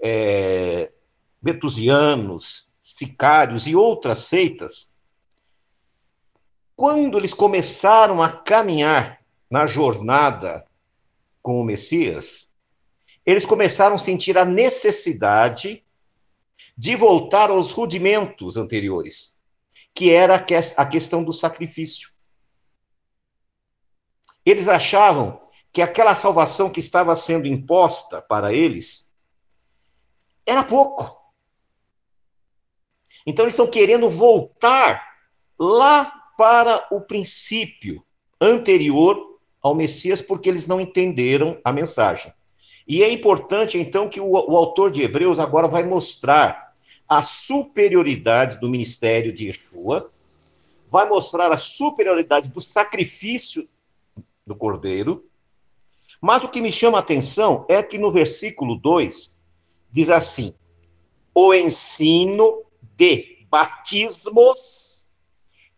é, betusianos, sicários e outras seitas, quando eles começaram a caminhar na jornada com o Messias, eles começaram a sentir a necessidade de voltar aos rudimentos anteriores, que era a questão do sacrifício. Eles achavam que aquela salvação que estava sendo imposta para eles era pouco. Então eles estão querendo voltar lá para o princípio anterior ao Messias, porque eles não entenderam a mensagem. E é importante, então, que o, o autor de Hebreus agora vai mostrar a superioridade do ministério de Yeshua, vai mostrar a superioridade do sacrifício do cordeiro. Mas o que me chama a atenção é que no versículo 2 diz assim: o ensino de batismos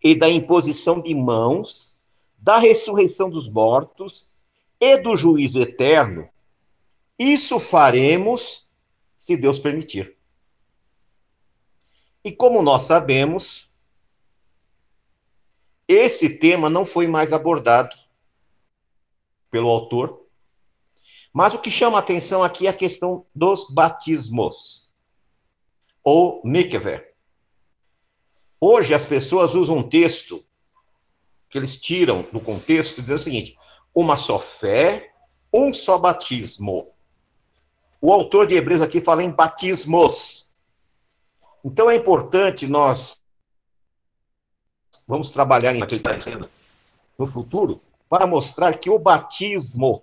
e da imposição de mãos, da ressurreição dos mortos e do juízo eterno, isso faremos se Deus permitir. E como nós sabemos, esse tema não foi mais abordado pelo autor. Mas o que chama a atenção aqui é a questão dos batismos, ou mikveh. Hoje as pessoas usam um texto que eles tiram do contexto, dizendo o seguinte: uma só fé, um só batismo. O autor de Hebreus aqui fala em batismos. Então é importante nós vamos trabalhar naquele no futuro, para mostrar que o batismo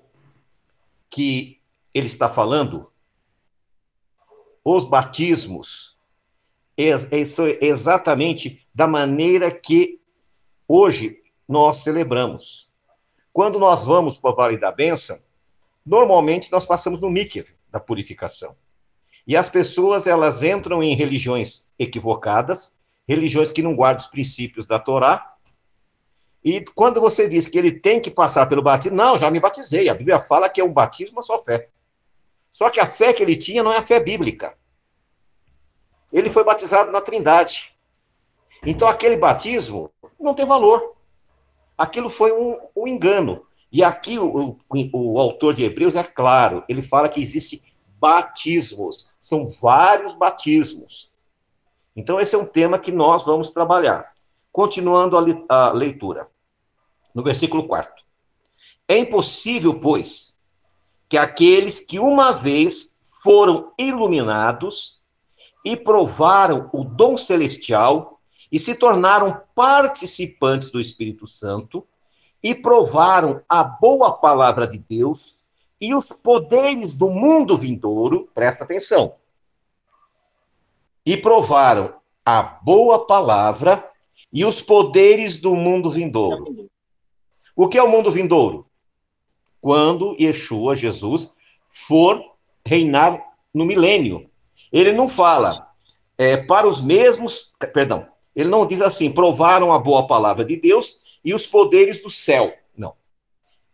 que ele está falando, os batismos, é, é exatamente da maneira que hoje nós celebramos. Quando nós vamos para o Vale da Bênção, normalmente nós passamos no Mikve da purificação. E as pessoas, elas entram em religiões equivocadas, religiões que não guardam os princípios da Torá, e quando você diz que ele tem que passar pelo batismo, não, já me batizei. A Bíblia fala que é um batismo, só fé. Só que a fé que ele tinha não é a fé bíblica. Ele foi batizado na Trindade. Então aquele batismo não tem valor. Aquilo foi um, um engano. E aqui o, o, o autor de Hebreus é claro, ele fala que existe batismos, são vários batismos. Então esse é um tema que nós vamos trabalhar. Continuando a, leitura no versículo 4. É impossível, pois, que aqueles que uma vez foram iluminados e provaram o dom celestial e se tornaram participantes do Espírito Santo e provaram a boa palavra de Deus e os poderes do mundo vindouro, presta atenção. E provaram a boa palavra e os poderes do mundo vindouro. O que é o mundo vindouro? Quando Yeshua, Jesus, for reinar no milênio. Ele não fala é, para os mesmos, perdão, ele não diz assim, provaram a boa palavra de Deus e os poderes do céu. Não.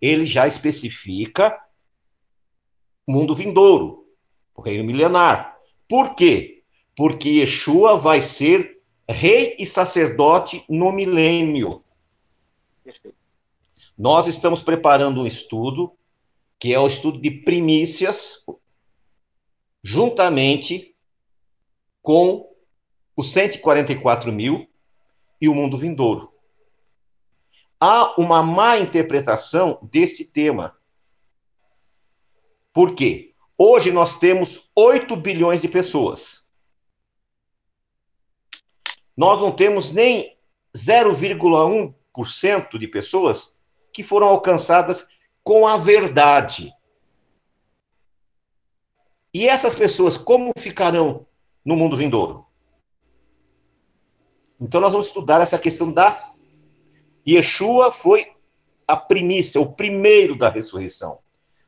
Ele já especifica mundo vindouro, o reino milenar. Por quê? Porque Yeshua vai ser rei e sacerdote no milênio. Perfeito. Nós estamos preparando um estudo, que é o estudo de primícias, juntamente com os 144 mil e o mundo vindouro. Há uma má interpretação desse tema. Por quê? Hoje nós temos 8 bilhões de pessoas. Nós não temos nem 0,1% de pessoas que foram alcançadas com a verdade. E essas pessoas, como ficarão no mundo vindouro? Então, nós vamos estudar essa questão da. Yeshua foi a primícia, o primeiro da ressurreição.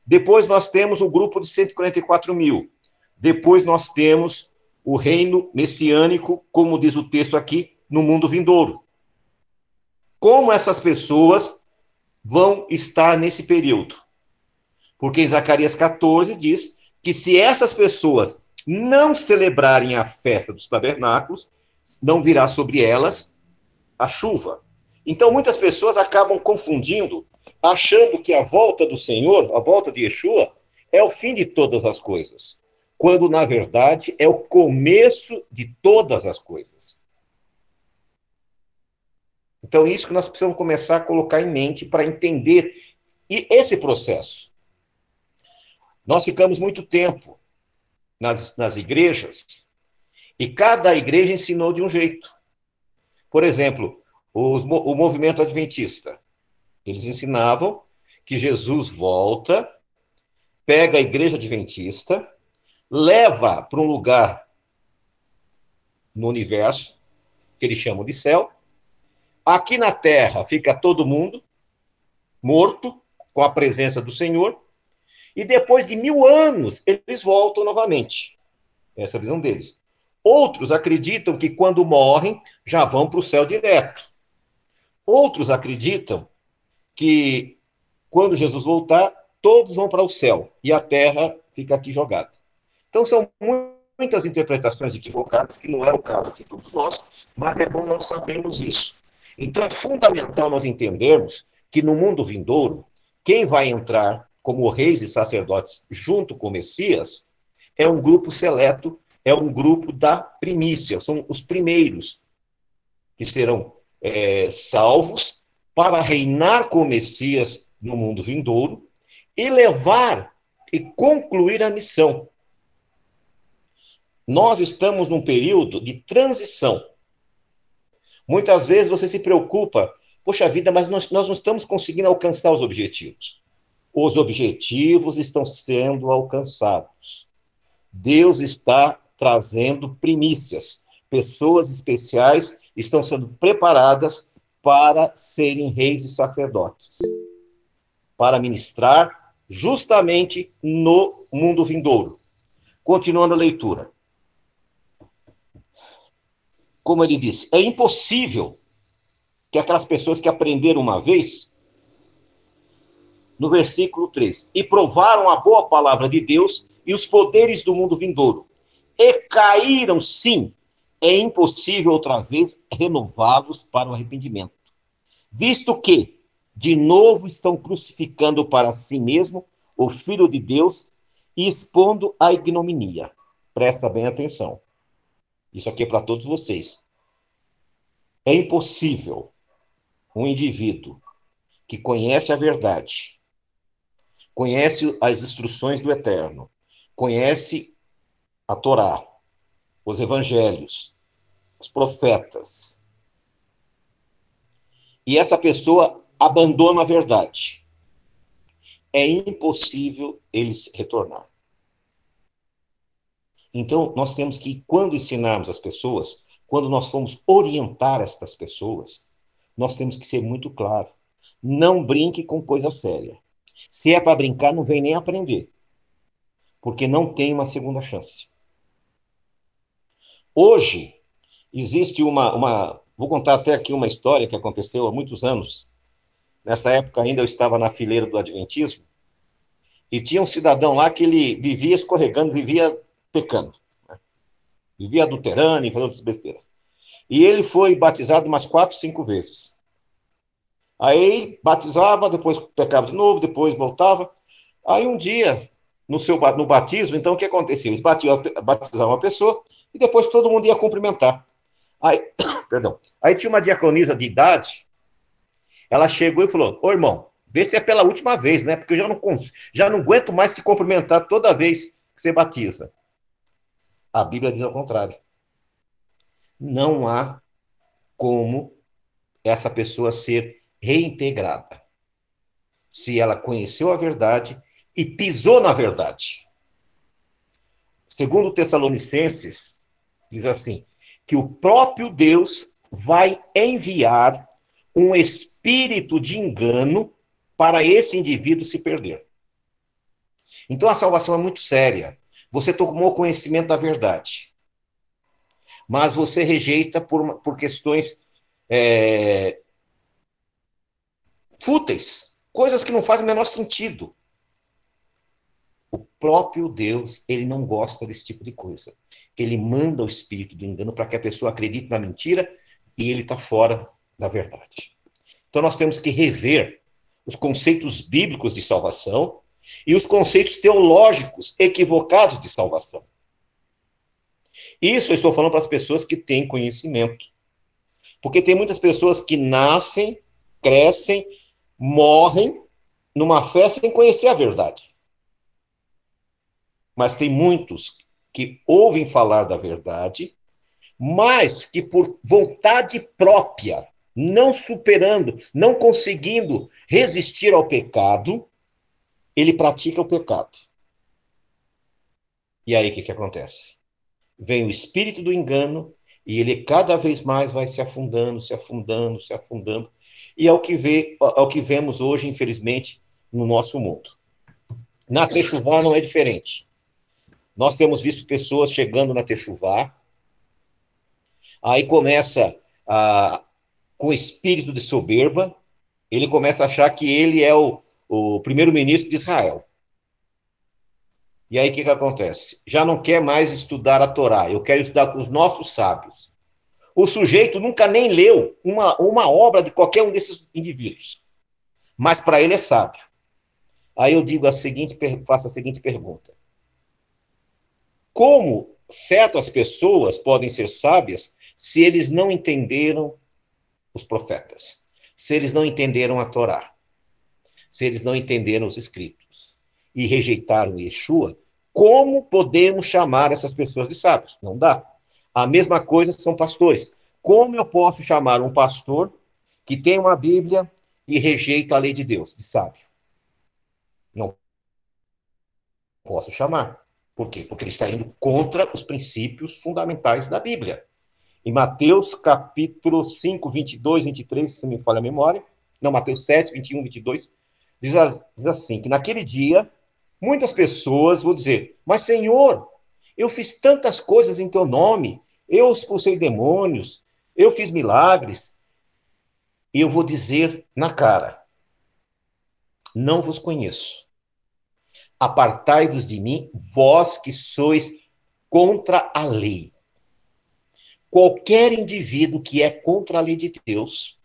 Depois, nós temos o grupo de 144 mil. Depois, nós temos o reino messiânico, como diz o texto aqui, no mundo vindouro. Como essas pessoas vão estar nesse período. Porque em Zacarias 14 diz que se essas pessoas não celebrarem a festa dos tabernáculos, não virá sobre elas a chuva. Então, muitas pessoas acabam confundindo, achando que a volta do Senhor, a volta de Yeshua, é o fim de todas as coisas, quando, na verdade, é o começo de todas as coisas. Então, isso que nós precisamos começar a colocar em mente para entender e esse processo. Nós ficamos muito tempo nas, nas igrejas e cada igreja ensinou de um jeito. Por exemplo, os, o movimento adventista. Eles ensinavam que Jesus volta, pega a igreja adventista, leva para um lugar no universo, que eles chamam de céu. Aqui na terra fica todo mundo morto, com a presença do Senhor, e depois de mil anos eles voltam novamente. Essa é a visão deles. Outros acreditam que quando morrem já vão para o céu direto. Outros acreditam que quando Jesus voltar, todos vão para o céu e a terra fica aqui jogada. Então são muitas interpretações equivocadas, que não é o caso de todos nós, mas é bom nós sabermos isso. Então é fundamental nós entendermos que no mundo vindouro, quem vai entrar como reis e sacerdotes junto com Messias é um grupo seleto, é um grupo da primícia, são os primeiros que serão é, salvos para reinar com Messias no mundo vindouro e levar e concluir a missão. Nós estamos num período de transição. Muitas vezes você se preocupa poxa vida, mas nós, nós não estamos conseguindo alcançar os objetivos. Os objetivos estão sendo alcançados. Deus está trazendo primícias. Pessoas especiais estão sendo preparadas para serem reis e sacerdotes, para ministrar justamente no mundo vindouro. Continuando a leitura. Como ele disse, é impossível que aquelas pessoas que aprenderam uma vez, no versículo 3, e provaram a boa palavra de Deus e os poderes do mundo vindouro, e caíram, sim, é impossível outra vez renová-los para o arrependimento, visto que, de novo, estão crucificando para si mesmo o Filho de Deus e expondo a ignominia. Presta bem atenção. Isso aqui é para todos vocês. É impossível um indivíduo que conhece a verdade, conhece as instruções do Eterno, conhece a Torá, os evangelhos, os profetas, e essa pessoa abandona a verdade, é impossível ele retornar. Então, nós temos que, quando ensinarmos as pessoas, quando nós formos orientar estas pessoas, nós temos que ser muito claro. Não brinque com coisa séria. Se é para brincar, não vem nem aprender. Porque não tem uma segunda chance. Hoje, existe uma, uma. Vou contar até aqui uma história que aconteceu há muitos anos. Nessa época ainda eu estava na fileira do Adventismo. E tinha um cidadão lá que ele vivia escorregando, vivia pecando. Né? Vivia adulterando e fazendo outras besteiras. E ele foi batizado umas quatro, cinco vezes. Aí batizava, depois pecava de novo, depois voltava. Aí um dia, no seu no batismo, então o que acontecia? Eles batizavam uma pessoa e depois todo mundo ia cumprimentar. Aí, perdão. Aí tinha uma diaconisa de idade, ela chegou e falou: Ô irmão, vê se é pela última vez, né? Porque eu já não, já não aguento mais te cumprimentar toda vez que você batiza. A Bíblia diz ao contrário não há como essa pessoa ser reintegrada. Se ela conheceu a verdade e pisou na verdade. Segundo Tessalonicenses, diz assim: que o próprio Deus vai enviar um espírito de engano para esse indivíduo se perder. Então a salvação é muito séria. Você tomou conhecimento da verdade mas você rejeita por, por questões é, fúteis, coisas que não fazem o menor sentido. O próprio Deus, ele não gosta desse tipo de coisa. Ele manda o espírito do engano para que a pessoa acredite na mentira e ele está fora da verdade. Então nós temos que rever os conceitos bíblicos de salvação e os conceitos teológicos equivocados de salvação. Isso eu estou falando para as pessoas que têm conhecimento. Porque tem muitas pessoas que nascem, crescem, morrem numa fé sem conhecer a verdade. Mas tem muitos que ouvem falar da verdade, mas que por vontade própria, não superando, não conseguindo resistir ao pecado, ele pratica o pecado. E aí o que, que acontece? Vem o espírito do engano e ele cada vez mais vai se afundando, se afundando, se afundando. E é o que, vê, é o que vemos hoje, infelizmente, no nosso mundo. Na Techuvá não é diferente. Nós temos visto pessoas chegando na Techuvá, aí começa a, com espírito de soberba, ele começa a achar que ele é o, o primeiro-ministro de Israel. E aí o que, que acontece? Já não quer mais estudar a Torá, eu quero estudar com os nossos sábios. O sujeito nunca nem leu uma, uma obra de qualquer um desses indivíduos, mas para ele é sábio. Aí eu digo a seguinte, faço a seguinte pergunta: Como certas pessoas podem ser sábias se eles não entenderam os profetas, se eles não entenderam a Torá, se eles não entenderam os escritos e rejeitaram Yeshua? Como podemos chamar essas pessoas de sábios? Não dá. A mesma coisa são pastores. Como eu posso chamar um pastor que tem uma Bíblia e rejeita a lei de Deus de sábio? Não posso chamar. Por quê? Porque ele está indo contra os princípios fundamentais da Bíblia. Em Mateus capítulo 5, 22, 23, se me falha a memória, não, Mateus 7, 21, 22, diz, diz assim, que naquele dia, muitas pessoas vão dizer, mas Senhor, eu fiz tantas coisas em teu nome, eu expulsei demônios, eu fiz milagres. E eu vou dizer na cara, não vos conheço. Apartai-vos de mim, vós que sois contra a lei. Qualquer indivíduo que é contra a lei de Deus,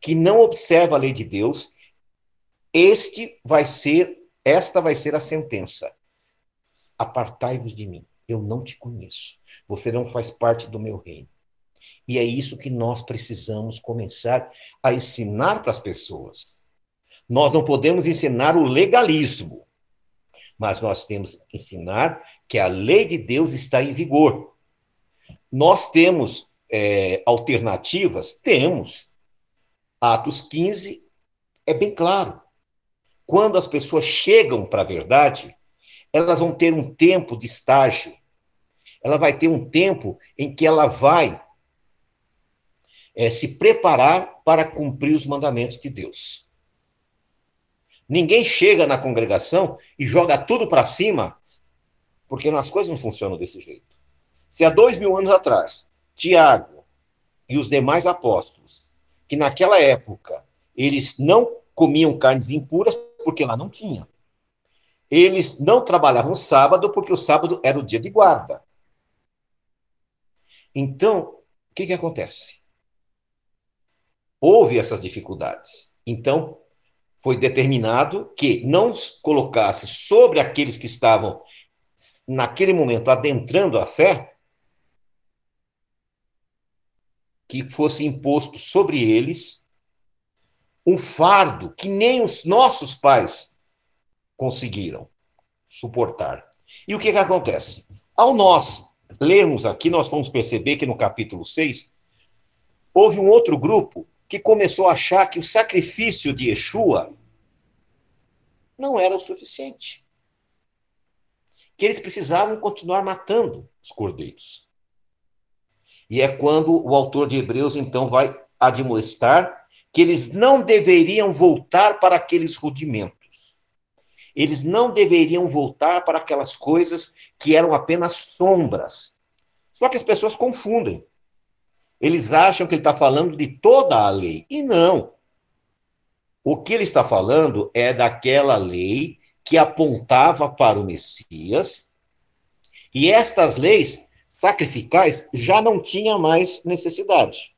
que não observa a lei de Deus, este vai ser, esta vai ser a sentença. Apartai-vos de mim, eu não te conheço. Você não faz parte do meu reino. E é isso que nós precisamos começar a ensinar para as pessoas. Nós não podemos ensinar o legalismo mas nós temos que ensinar que a lei de Deus está em vigor. Nós temos é, alternativas? Temos. Atos 15 é bem claro. Quando as pessoas chegam para a verdade, elas vão ter um tempo de estágio. Ela vai ter um tempo em que ela vai é, se preparar para cumprir os mandamentos de Deus. Ninguém chega na congregação e joga tudo para cima, porque as coisas não funcionam desse jeito. Se há dois mil anos atrás, Tiago e os demais apóstolos, que naquela época eles não comiam carnes impuras porque lá não tinha. Eles não trabalhavam sábado porque o sábado era o dia de guarda. Então, o que, que acontece? Houve essas dificuldades. Então, foi determinado que não colocasse sobre aqueles que estavam, naquele momento, adentrando a fé, que fosse imposto sobre eles um fardo que nem os nossos pais conseguiram suportar. E o que, que acontece? Ao nós lermos aqui, nós vamos perceber que no capítulo 6, houve um outro grupo que começou a achar que o sacrifício de Yeshua não era o suficiente. Que eles precisavam continuar matando os cordeiros. E é quando o autor de Hebreus então vai admoestar que eles não deveriam voltar para aqueles rudimentos. Eles não deveriam voltar para aquelas coisas que eram apenas sombras. Só que as pessoas confundem. Eles acham que ele está falando de toda a lei. E não. O que ele está falando é daquela lei que apontava para o Messias, e estas leis sacrificais já não tinham mais necessidade.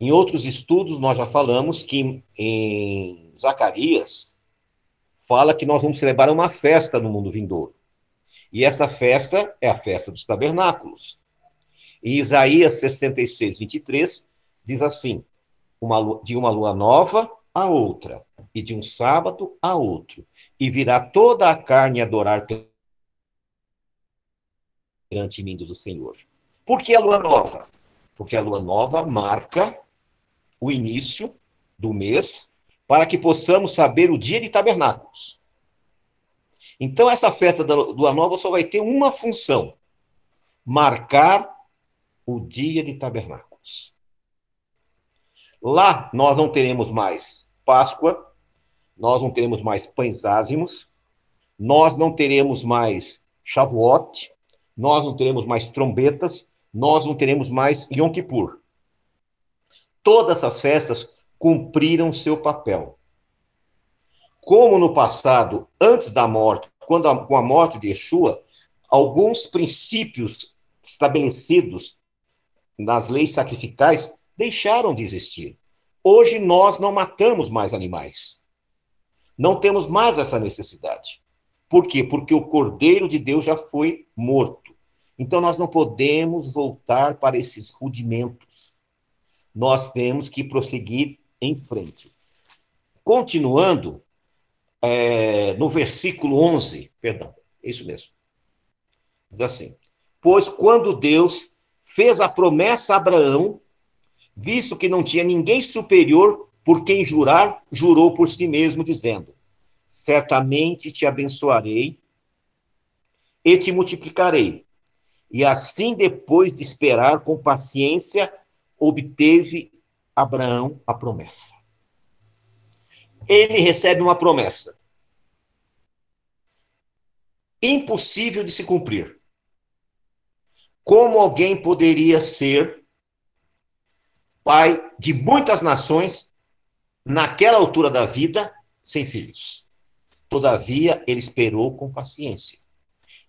Em outros estudos, nós já falamos que em Zacarias fala que nós vamos celebrar uma festa no mundo vindouro. E essa festa é a festa dos tabernáculos. Em Isaías 66, 23, diz assim: uma, de uma lua nova a outra, e de um sábado a outro, e virá toda a carne adorar perante mim, do Senhor. Por que a lua nova? Porque a lua nova marca o início do mês, para que possamos saber o dia de tabernáculos. Então, essa festa da Lua Nova só vai ter uma função: marcar o dia de tabernáculos. Lá nós não teremos mais Páscoa, nós não teremos mais pães ázimos, nós não teremos mais Shavuot, nós não teremos mais trombetas, nós não teremos mais Yom Kippur. Todas essas festas cumpriram seu papel. Como no passado, antes da morte, quando a, com a morte de Yeshua, alguns princípios estabelecidos nas leis sacrificais deixaram de existir. Hoje nós não matamos mais animais. Não temos mais essa necessidade. Por quê? Porque o Cordeiro de Deus já foi morto. Então nós não podemos voltar para esses rudimentos nós temos que prosseguir em frente. Continuando, é, no versículo 11, perdão, é isso mesmo. Diz assim: Pois quando Deus fez a promessa a Abraão, visto que não tinha ninguém superior por quem jurar, jurou por si mesmo, dizendo: Certamente te abençoarei e te multiplicarei. E assim, depois de esperar com paciência, obteve Abraão a promessa. Ele recebe uma promessa impossível de se cumprir. Como alguém poderia ser pai de muitas nações naquela altura da vida sem filhos? Todavia, ele esperou com paciência.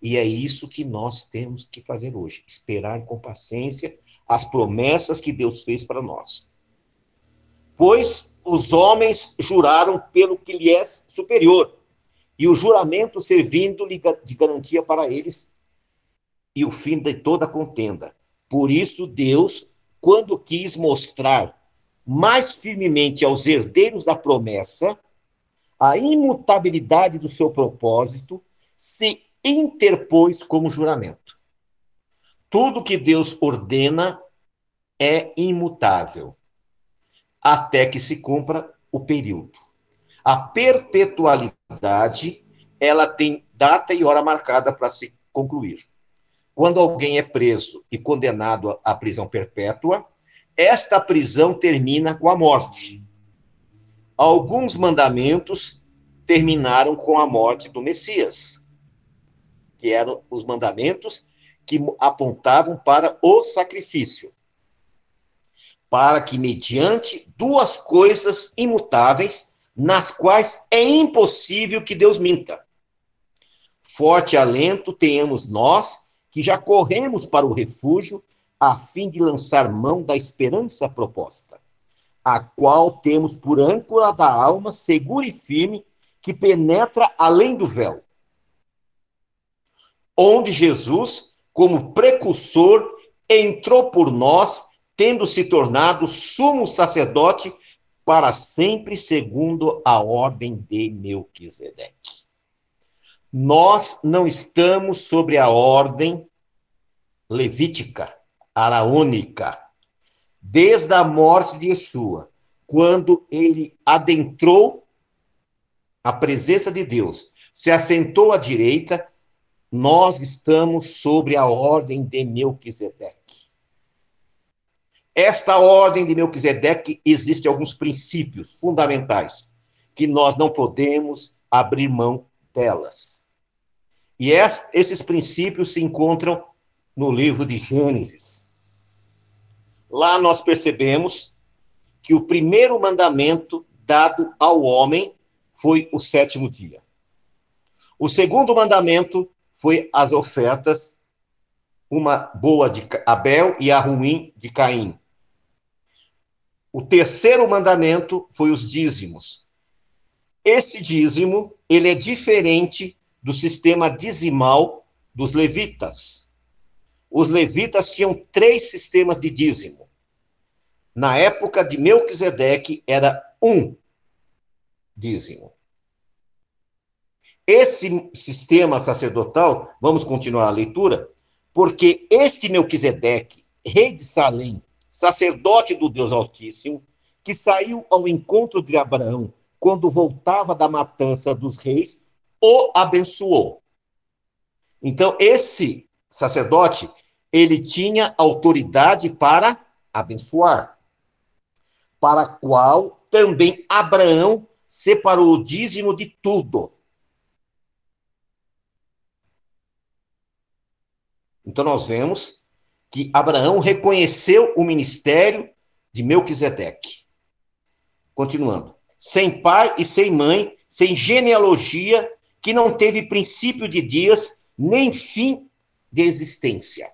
E é isso que nós temos que fazer hoje: esperar com paciência as promessas que Deus fez para nós. Pois os homens juraram pelo que lhe é superior, e o juramento servindo de garantia para eles e o fim de toda contenda. Por isso, Deus, quando quis mostrar mais firmemente aos herdeiros da promessa a imutabilidade do seu propósito, se interpôs como juramento. Tudo que Deus ordena é imutável, até que se cumpra o período. A perpetualidade, ela tem data e hora marcada para se concluir. Quando alguém é preso e condenado à prisão perpétua, esta prisão termina com a morte. Alguns mandamentos terminaram com a morte do Messias, que eram os mandamentos que apontavam para o sacrifício, para que, mediante duas coisas imutáveis, nas quais é impossível que Deus minta. Forte alento tenhamos nós, que já corremos para o refúgio, a fim de lançar mão da esperança proposta, a qual temos por âncora da alma segura e firme, que penetra além do véu. Onde Jesus como precursor, entrou por nós, tendo se tornado sumo sacerdote para sempre, segundo a ordem de Melquisedeque. Nós não estamos sobre a ordem levítica, araônica, desde a morte de Yeshua, quando ele adentrou a presença de Deus, se assentou à direita nós estamos sobre a ordem de Melquisedeque. Esta ordem de Melquisedeque existe alguns princípios fundamentais que nós não podemos abrir mão delas. E esses princípios se encontram no livro de Gênesis. Lá nós percebemos que o primeiro mandamento dado ao homem foi o sétimo dia. O segundo mandamento foi as ofertas, uma boa de Abel e a ruim de Caim. O terceiro mandamento foi os dízimos. Esse dízimo, ele é diferente do sistema dizimal dos levitas. Os levitas tinham três sistemas de dízimo. Na época de Melquisedeque era um dízimo. Esse sistema sacerdotal, vamos continuar a leitura, porque este Melquisedeque, rei de Salém, sacerdote do Deus Altíssimo, que saiu ao encontro de Abraão quando voltava da matança dos reis, o abençoou. Então, esse sacerdote, ele tinha autoridade para abençoar, para qual também Abraão separou o dízimo de tudo. Então nós vemos que Abraão reconheceu o ministério de Melquisedeque. Continuando. Sem pai e sem mãe, sem genealogia, que não teve princípio de dias, nem fim de existência.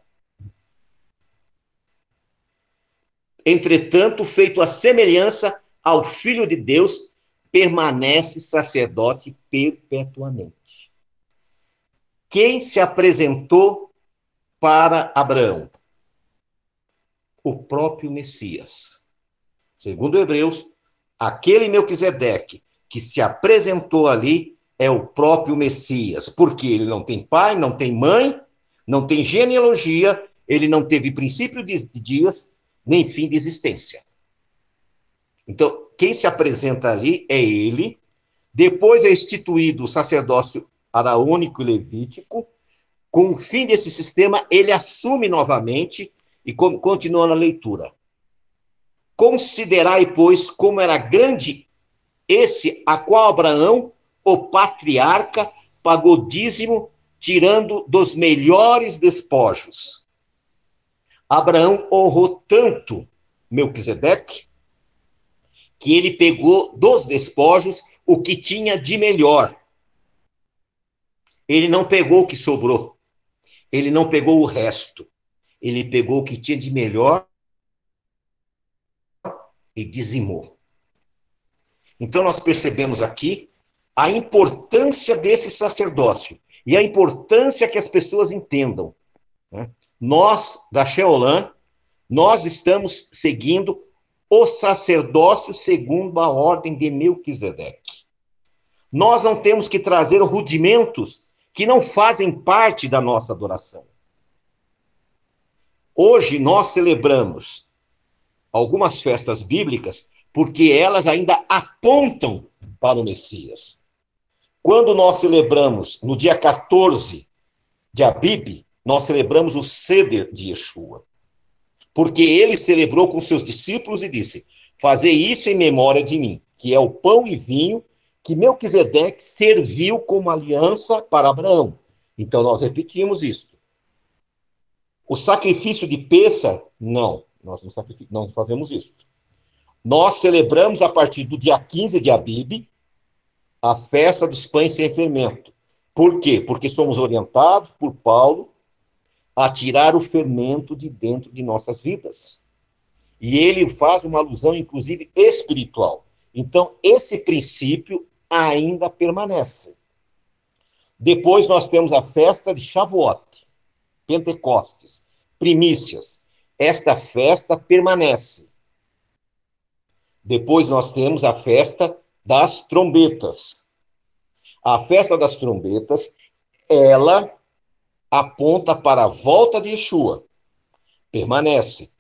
Entretanto, feito a semelhança ao Filho de Deus, permanece sacerdote perpetuamente. Quem se apresentou para Abraão? O próprio Messias. Segundo Hebreus, aquele Melquisedeque que se apresentou ali é o próprio Messias, porque ele não tem pai, não tem mãe, não tem genealogia, ele não teve princípio de dias, nem fim de existência. Então, quem se apresenta ali é ele. Depois é instituído o sacerdócio araônico e levítico, com o fim desse sistema, ele assume novamente e continua na leitura. Considerai, pois, como era grande esse a qual Abraão, o patriarca, pagou dízimo, tirando dos melhores despojos. Abraão honrou tanto Melquisedeque, que ele pegou dos despojos o que tinha de melhor. Ele não pegou o que sobrou. Ele não pegou o resto. Ele pegou o que tinha de melhor e dizimou. Então, nós percebemos aqui a importância desse sacerdócio e a importância que as pessoas entendam. Né? Nós, da Sheolã, nós estamos seguindo o sacerdócio segundo a ordem de Melquisedeque. Nós não temos que trazer rudimentos que não fazem parte da nossa adoração. Hoje nós celebramos algumas festas bíblicas porque elas ainda apontam para o Messias. Quando nós celebramos no dia 14 de Abib, nós celebramos o Seder de Yeshua. Porque ele celebrou com seus discípulos e disse: Fazei isso em memória de mim, que é o pão e vinho que Melquisedeque serviu como aliança para Abraão. Então nós repetimos isto. O sacrifício de peça, não, nós não, não fazemos isso. Nós celebramos a partir do dia 15 de Abib a festa dos pães sem fermento. Por quê? Porque somos orientados por Paulo a tirar o fermento de dentro de nossas vidas. E ele faz uma alusão, inclusive, espiritual. Então, esse princípio ainda permanece. Depois nós temos a festa de Shavuot, Pentecostes, primícias. Esta festa permanece. Depois nós temos a festa das trombetas. A festa das trombetas, ela aponta para a volta de Yeshua. Permanece.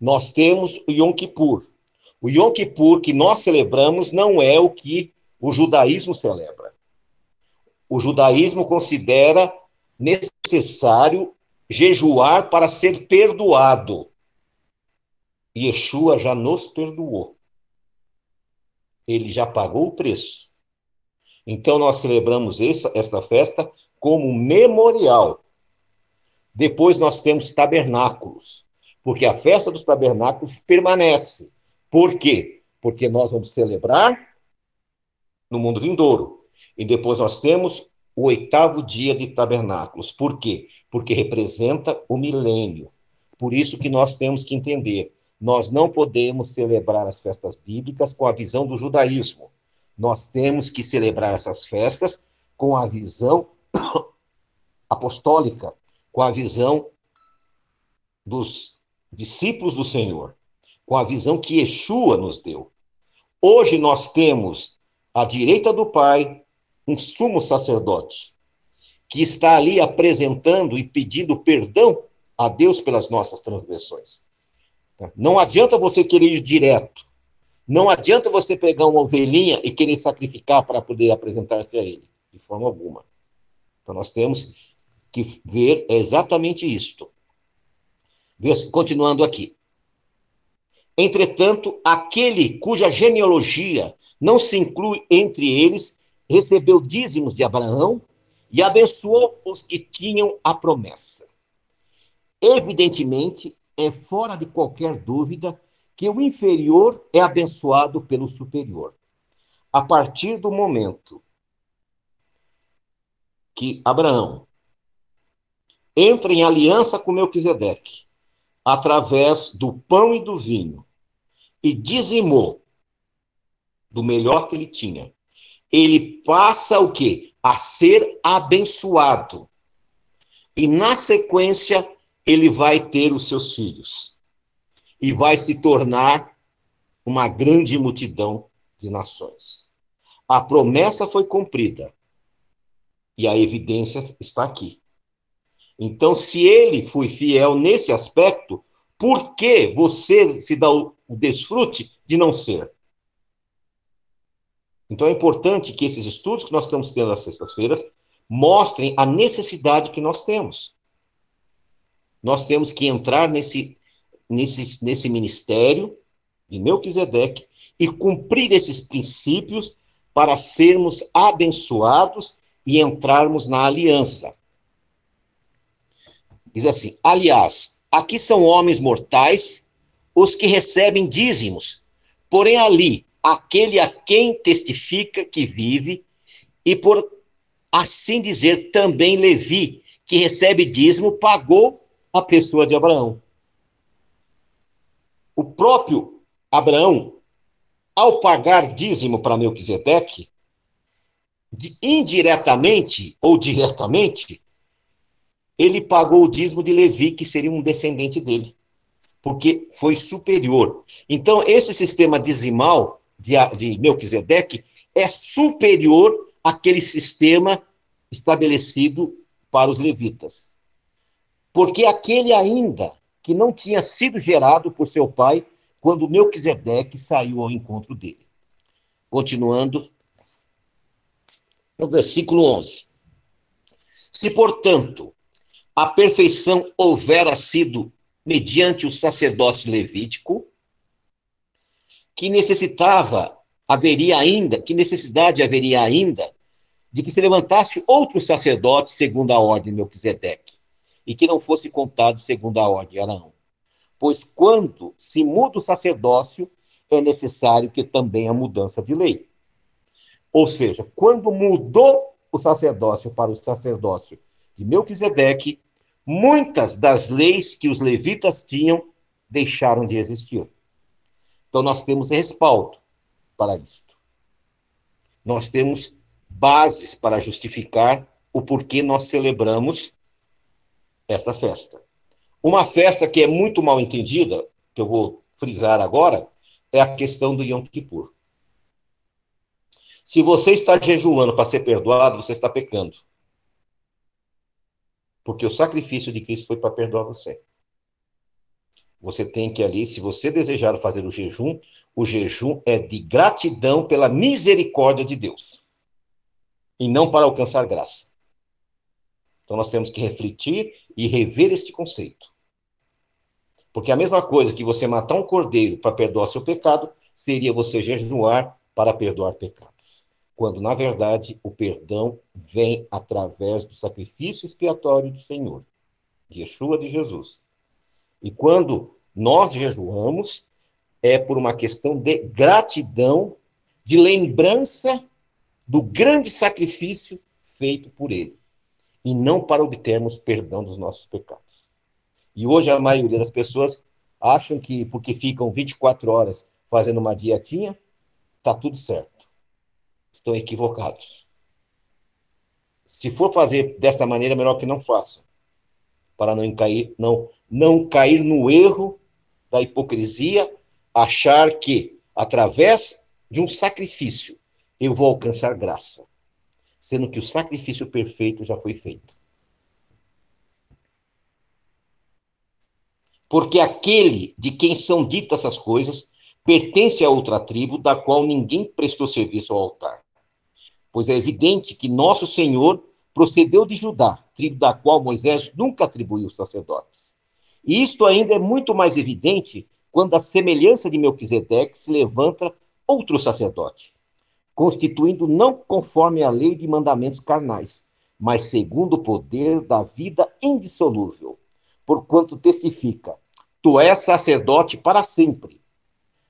Nós temos o Yom Kippur. O Yom Kippur que nós celebramos não é o que o judaísmo celebra. O judaísmo considera necessário jejuar para ser perdoado. Yeshua já nos perdoou. Ele já pagou o preço. Então nós celebramos essa, esta festa como memorial. Depois nós temos tabernáculos, porque a festa dos tabernáculos permanece. Por quê? Porque nós vamos celebrar no mundo vindouro. E depois nós temos o oitavo dia de tabernáculos. Por quê? Porque representa o milênio. Por isso que nós temos que entender, nós não podemos celebrar as festas bíblicas com a visão do judaísmo. Nós temos que celebrar essas festas com a visão apostólica, com a visão dos discípulos do Senhor, com a visão que Yeshua nos deu. Hoje nós temos à direita do Pai um sumo sacerdote que está ali apresentando e pedindo perdão a Deus pelas nossas transgressões. Não adianta você querer ir direto. Não adianta você pegar uma ovelhinha e querer sacrificar para poder apresentar-se a Ele, de forma alguma. Então nós temos que ver exatamente isto. Continuando aqui. Entretanto, aquele cuja genealogia não se inclui entre eles, recebeu dízimos de Abraão e abençoou os que tinham a promessa. Evidentemente, é fora de qualquer dúvida que o inferior é abençoado pelo superior. A partir do momento que Abraão entra em aliança com Melquisedeque, através do pão e do vinho, e dizimou do melhor que ele tinha, ele passa o quê? A ser abençoado. E na sequência, ele vai ter os seus filhos. E vai se tornar uma grande multidão de nações. A promessa foi cumprida. E a evidência está aqui. Então, se ele foi fiel nesse aspecto, por que você se dá o desfrute de não ser? Então é importante que esses estudos que nós estamos tendo às sextas-feiras mostrem a necessidade que nós temos. Nós temos que entrar nesse, nesse, nesse ministério de Melquisedeque e cumprir esses princípios para sermos abençoados e entrarmos na aliança. Diz assim: aliás, aqui são homens mortais os que recebem dízimos, porém ali aquele a quem testifica que vive, e por assim dizer, também Levi, que recebe dízimo, pagou a pessoa de Abraão. O próprio Abraão, ao pagar dízimo para Melquisedeque, indiretamente ou diretamente, ele pagou o dízimo de Levi, que seria um descendente dele, porque foi superior. Então, esse sistema dizimal de, de Melquisedeque é superior àquele sistema estabelecido para os levitas. Porque aquele ainda que não tinha sido gerado por seu pai quando Melquisedeque saiu ao encontro dele. Continuando, no versículo 11. Se, portanto, a perfeição houvera sido mediante o sacerdócio levítico, que necessitava, haveria ainda, que necessidade haveria ainda de que se levantasse outro sacerdote segundo a ordem de Melquisedeque, e que não fosse contado segundo a ordem de Arão. Pois quando se muda o sacerdócio, é necessário que também a mudança de lei. Ou seja, quando mudou o sacerdócio para o sacerdócio de Melquisedeque, muitas das leis que os levitas tinham deixaram de existir. Então, nós temos respaldo para isto. Nós temos bases para justificar o porquê nós celebramos essa festa. Uma festa que é muito mal entendida, que eu vou frisar agora, é a questão do Yom Kippur. Se você está jejuando para ser perdoado, você está pecando. Porque o sacrifício de Cristo foi para perdoar você. Você tem que ali, se você desejar fazer o jejum, o jejum é de gratidão pela misericórdia de Deus. E não para alcançar graça. Então nós temos que refletir e rever este conceito. Porque a mesma coisa que você matar um cordeiro para perdoar seu pecado, seria você jejuar para perdoar pecados. Quando, na verdade, o perdão vem através do sacrifício expiatório do Senhor, de Yeshua de Jesus. E quando nós jejuamos, é por uma questão de gratidão, de lembrança do grande sacrifício feito por ele, e não para obtermos perdão dos nossos pecados. E hoje a maioria das pessoas acham que porque ficam 24 horas fazendo uma dietinha, está tudo certo. Estão equivocados. Se for fazer desta maneira, melhor que não faça, para não cair, não, não cair no erro da hipocrisia, achar que através de um sacrifício eu vou alcançar graça, sendo que o sacrifício perfeito já foi feito. Porque aquele de quem são ditas essas coisas pertence a outra tribo, da qual ninguém prestou serviço ao altar. Pois é evidente que nosso Senhor procedeu de Judá, tribo da qual Moisés nunca atribuiu os sacerdotes. E isto ainda é muito mais evidente quando a semelhança de Melquisedeque se levanta outro sacerdote, constituindo não conforme a lei de mandamentos carnais, mas segundo o poder da vida indissolúvel, porquanto testifica: Tu és sacerdote para sempre,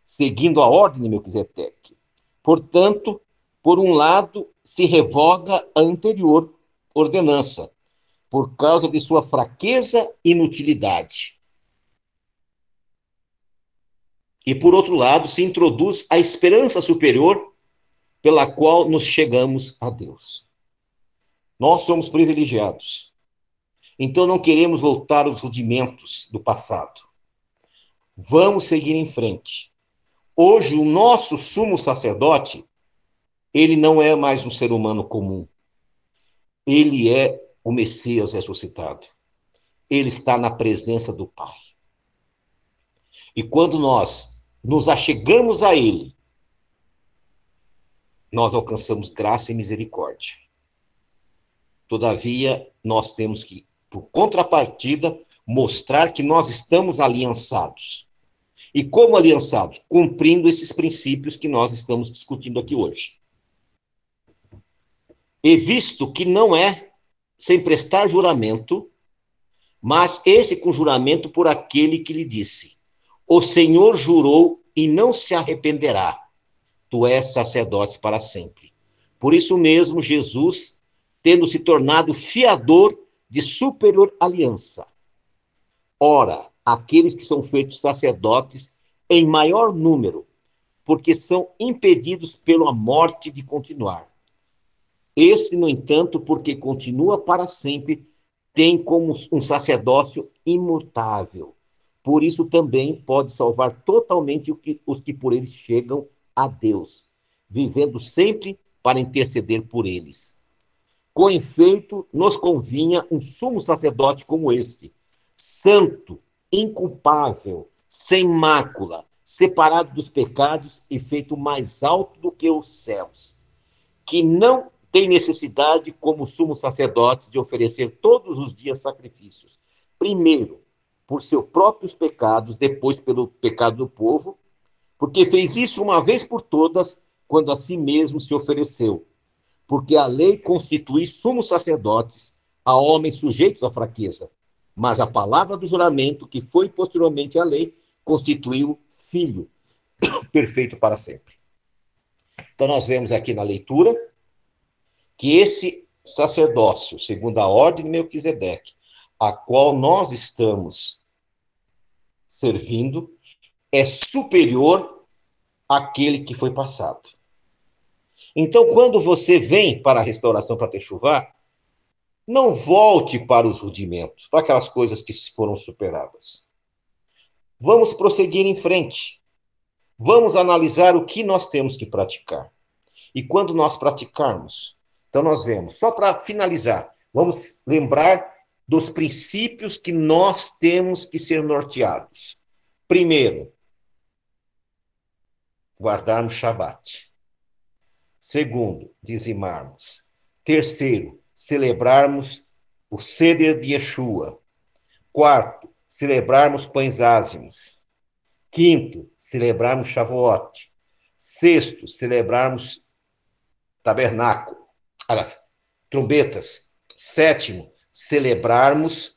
seguindo a ordem de Melquisedeque. Portanto, por um lado, se revoga a anterior ordenança, por causa de sua fraqueza e inutilidade. E por outro lado, se introduz a esperança superior pela qual nos chegamos a Deus. Nós somos privilegiados. Então não queremos voltar aos rudimentos do passado. Vamos seguir em frente. Hoje, o nosso sumo sacerdote, ele não é mais um ser humano comum. Ele é o Messias ressuscitado. Ele está na presença do Pai. E quando nós nos achegamos a Ele, nós alcançamos graça e misericórdia. Todavia, nós temos que, por contrapartida, mostrar que nós estamos aliançados. E como aliançados? Cumprindo esses princípios que nós estamos discutindo aqui hoje. E visto que não é sem prestar juramento, mas esse com juramento por aquele que lhe disse: O Senhor jurou e não se arrependerá. Tu és sacerdote para sempre. Por isso mesmo, Jesus, tendo se tornado fiador de superior aliança. Ora, aqueles que são feitos sacerdotes em maior número, porque são impedidos pela morte de continuar. Esse, no entanto, porque continua para sempre, tem como um sacerdócio imutável. Por isso também pode salvar totalmente os que por eles chegam a Deus, vivendo sempre para interceder por eles. Com efeito, nos convinha um sumo sacerdote como este, santo, inculpável, sem mácula, separado dos pecados e feito mais alto do que os céus, que não tem necessidade, como sumo sacerdote, de oferecer todos os dias sacrifícios. Primeiro, por seus próprios pecados, depois pelo pecado do povo, porque fez isso uma vez por todas, quando a si mesmo se ofereceu. Porque a lei constitui sumos sacerdotes a homens sujeitos à fraqueza, mas a palavra do juramento, que foi posteriormente à lei, constituiu filho perfeito para sempre. Então, nós vemos aqui na leitura que esse sacerdócio, segundo a ordem de Melquisedeque, a qual nós estamos servindo, é superior àquele que foi passado. Então, quando você vem para a restauração para Techuvá, não volte para os rudimentos, para aquelas coisas que foram superadas. Vamos prosseguir em frente. Vamos analisar o que nós temos que praticar. E quando nós praticarmos, então nós vemos, só para finalizar, vamos lembrar dos princípios que nós temos que ser norteados. Primeiro, guardarmos Shabat. Segundo, dizimarmos. Terceiro, celebrarmos o Seder de Yeshua. Quarto, celebrarmos pães ázimos. Quinto, celebrarmos Shavuot. Sexto, celebrarmos tabernáculo. Aliás, trombetas. Sétimo, celebrarmos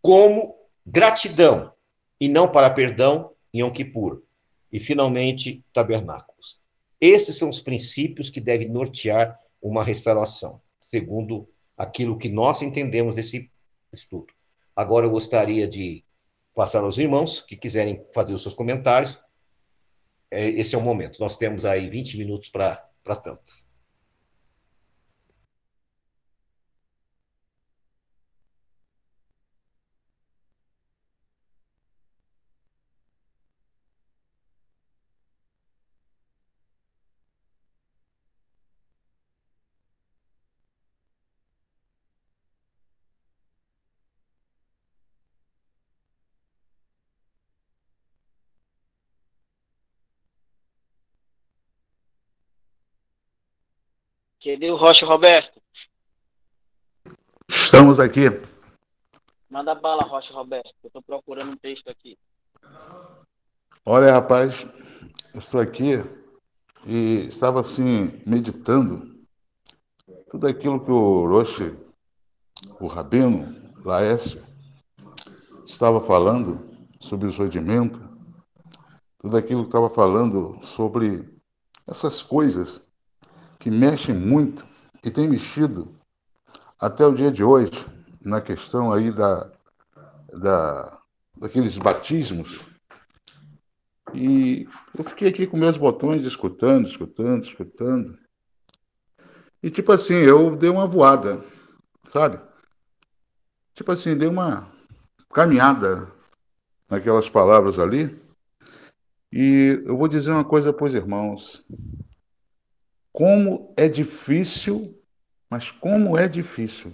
como gratidão e não para perdão em Yom Kippur. E finalmente, tabernáculos. Esses são os princípios que devem nortear uma restauração, segundo aquilo que nós entendemos desse estudo. Agora eu gostaria de passar aos irmãos que quiserem fazer os seus comentários. É, esse é o momento. Nós temos aí 20 minutos para tanto. Cadê o Rocha Roberto? Estamos aqui. Manda bala, Rocha Roberto. Eu estou procurando um texto aqui. Olha, rapaz, eu estou aqui e estava assim, meditando tudo aquilo que o Roche, o Rabino, Laércio, estava falando sobre o rodimento, tudo aquilo que estava falando sobre essas coisas que mexe muito e tem mexido até o dia de hoje na questão aí da, da daqueles batismos. E eu fiquei aqui com meus botões escutando, escutando, escutando. E tipo assim, eu dei uma voada, sabe? Tipo assim, dei uma caminhada naquelas palavras ali. E eu vou dizer uma coisa para os irmãos. Como é difícil, mas como é difícil.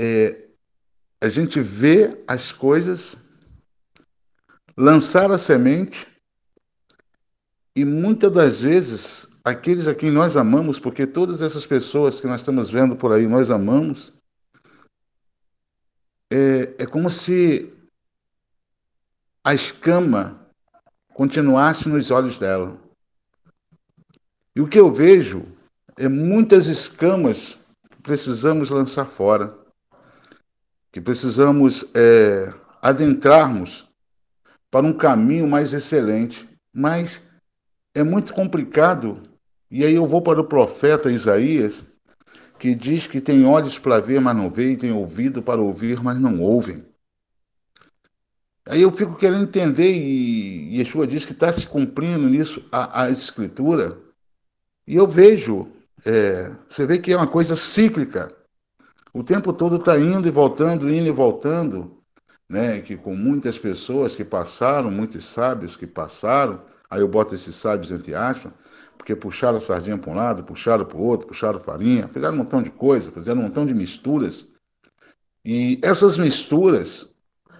É, a gente vê as coisas, lançar a semente, e muitas das vezes, aqueles a quem nós amamos, porque todas essas pessoas que nós estamos vendo por aí, nós amamos, é, é como se a escama continuasse nos olhos dela. E o que eu vejo é muitas escamas que precisamos lançar fora, que precisamos é, adentrarmos para um caminho mais excelente. Mas é muito complicado. E aí eu vou para o profeta Isaías, que diz que tem olhos para ver, mas não veem, tem ouvido para ouvir, mas não ouvem. Aí eu fico querendo entender, e Yeshua diz que está se cumprindo nisso a, a escritura, e eu vejo, é, você vê que é uma coisa cíclica. O tempo todo está indo e voltando, indo e voltando, né? Que com muitas pessoas que passaram, muitos sábios que passaram, aí eu boto esses sábios entre aspas, porque puxaram a sardinha para um lado, puxaram para o outro, puxaram farinha, fizeram um montão de coisa, fizeram um montão de misturas. E essas misturas,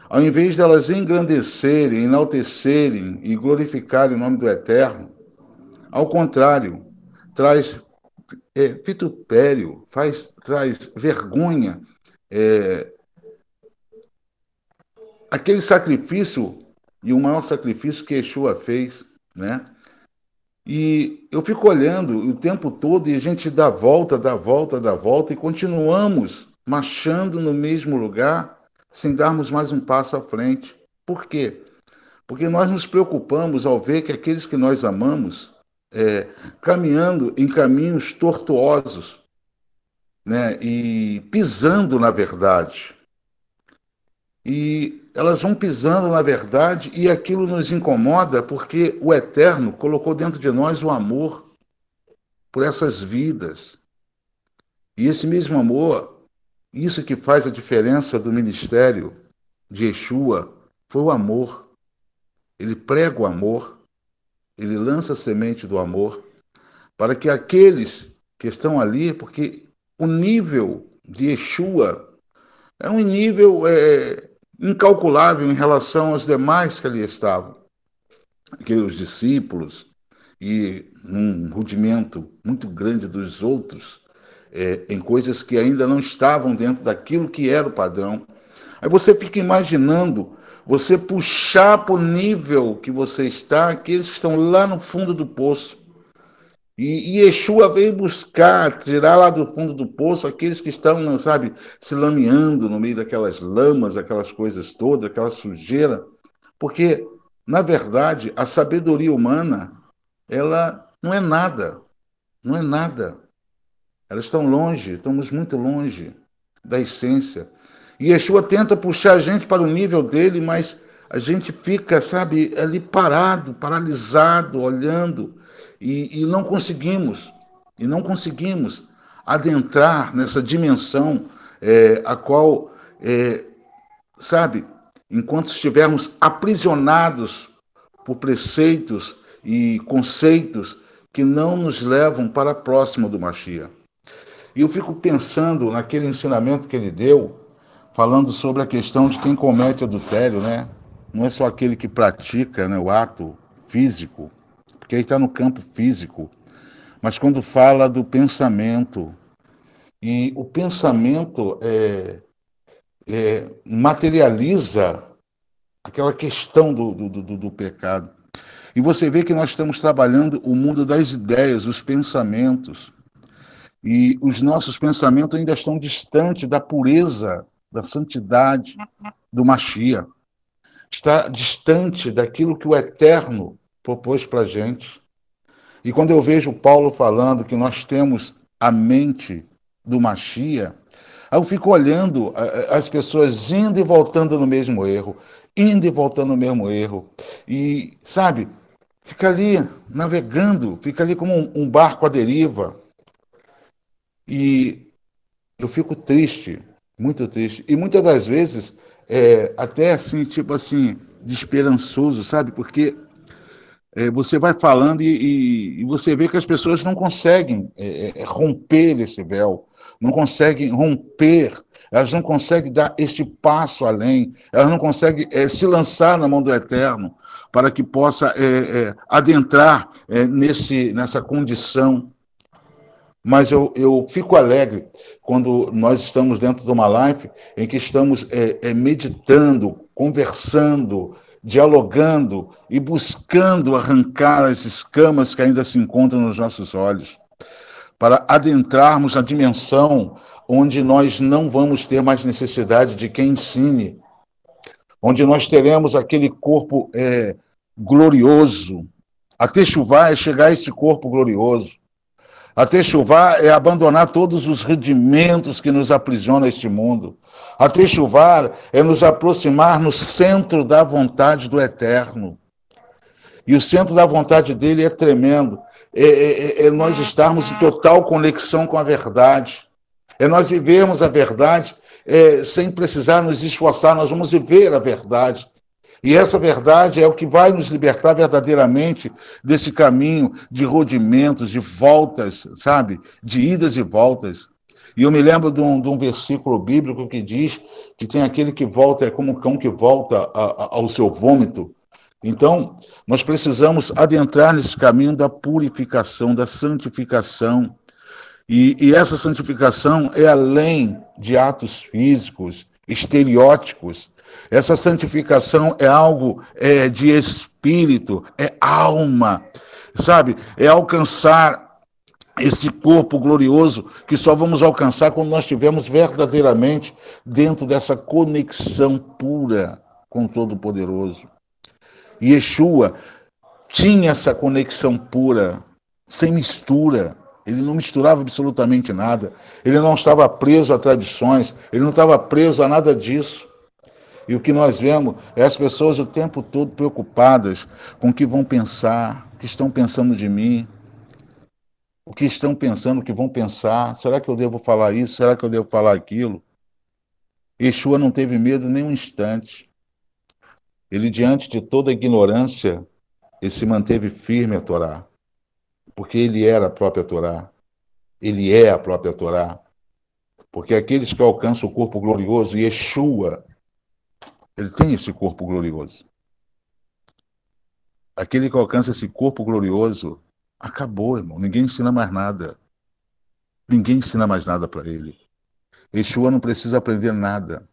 ao invés delas engrandecerem, enaltecerem e glorificarem o nome do Eterno, ao contrário, traz é, vitupério, faz, traz vergonha. É, aquele sacrifício, e o maior sacrifício que Yeshua fez, né? E eu fico olhando o tempo todo e a gente dá volta, dá volta, dá volta e continuamos marchando no mesmo lugar sem darmos mais um passo à frente. Por quê? Porque nós nos preocupamos ao ver que aqueles que nós amamos é, caminhando em caminhos tortuosos né, e pisando na verdade. E elas vão pisando na verdade e aquilo nos incomoda porque o Eterno colocou dentro de nós o amor por essas vidas. E esse mesmo amor, isso que faz a diferença do ministério de Yeshua, foi o amor. Ele prega o amor ele lança a semente do amor para que aqueles que estão ali, porque o nível de Yeshua é um nível é, incalculável em relação aos demais que ali estavam, aqueles discípulos, e num rudimento muito grande dos outros, é, em coisas que ainda não estavam dentro daquilo que era o padrão. Aí você fica imaginando você puxar para o nível que você está aqueles que estão lá no fundo do poço. E, Yeshua veio buscar, tirar lá do fundo do poço aqueles que estão, sabe, se lameando no meio daquelas lamas, aquelas coisas todas, aquela sujeira. Porque, na verdade, a sabedoria humana, ela não é nada. não é nada. Elas estão longe, estamos muito longe da essência. E Yeshua tenta puxar a gente para o nível dele, mas a gente fica, sabe, ali parado, paralisado, olhando, e, e não conseguimos, e não conseguimos adentrar nessa dimensão é, a qual, é, sabe, enquanto estivermos aprisionados por preceitos e conceitos que não nos levam para próximo do Machia. E eu fico pensando naquele ensinamento que ele deu, falando sobre a questão de quem comete adultério, né? Não é só aquele que pratica né, o ato físico, porque aí está no campo físico, mas quando fala do pensamento, e o pensamento é, é, materializa aquela questão do, do, do, do pecado. E você vê que nós estamos trabalhando o mundo das ideias, os pensamentos. E os nossos pensamentos ainda estão distantes da pureza, da santidade do Machia. Está distante daquilo que o Eterno propôs para a gente. E quando eu vejo Paulo falando que nós temos a mente do Machia, eu fico olhando as pessoas indo e voltando no mesmo erro, indo e voltando no mesmo erro. E, sabe, fica ali navegando, fica ali como um barco à deriva. E eu fico triste, muito triste. E muitas das vezes, é, até assim, tipo assim, desesperançoso, sabe? Porque é, você vai falando e, e, e, você vê que as pessoas não conseguem é, é romper esse véu não conseguem romper, elas não conseguem dar este passo além, elas não conseguem é, se lançar na mão do Eterno para que possa é, é, adentrar nesse, nessa condição. Mas eu, eu fico alegre quando nós estamos dentro de uma live em que estamos meditando, conversando, dialogando e buscando arrancar as escamas que ainda se encontram nos nossos olhos para adentrarmos na dimensão onde nós não vamos ter mais necessidade de quem ensine, onde nós teremos aquele corpo é, glorioso. Até chuvar é chegar a esse corpo glorioso. Até chuvar é abandonar todos os rudimentos que nos aprisionam a este mundo. Até chuvar é nos aproximar no centro da vontade do Eterno. E o centro da vontade dele é tremendo. É, é, é, é nós estarmos em total conexão com a verdade. É nós vivermos a verdade é, sem precisar nos esforçar, nós vamos viver a verdade. E essa verdade é o que vai nos libertar verdadeiramente desse caminho de rodimentos, de voltas, sabe? De idas e voltas. E eu me lembro de um, de um versículo bíblico que diz que tem aquele que volta, é como o cão que volta a, a, ao seu vômito. Então, nós precisamos adentrar nesse caminho da purificação, da santificação. E, e essa santificação é além de atos físicos, estereóticos. Essa santificação é algo é, de espírito, é alma, sabe? É alcançar esse corpo glorioso que só vamos alcançar quando nós estivermos verdadeiramente dentro dessa conexão pura com o Todo-Poderoso. Yeshua tinha essa conexão pura, sem mistura. Ele não misturava absolutamente nada. Ele não estava preso a tradições. Ele não estava preso a nada disso. E o que nós vemos é as pessoas o tempo todo preocupadas com o que vão pensar, o que estão pensando de mim, o que estão pensando, o que vão pensar. Será que eu devo falar isso? Será que eu devo falar aquilo? Yeshua não teve medo nem um instante. Ele, diante de toda a ignorância, ele se manteve firme a Torá, porque ele era a própria Torá. Ele é a própria Torá. Porque aqueles que alcançam o corpo glorioso, Yeshua, ele tem esse corpo glorioso. Aquele que alcança esse corpo glorioso, acabou, irmão. Ninguém ensina mais nada. Ninguém ensina mais nada para ele. Yeshua não precisa aprender nada.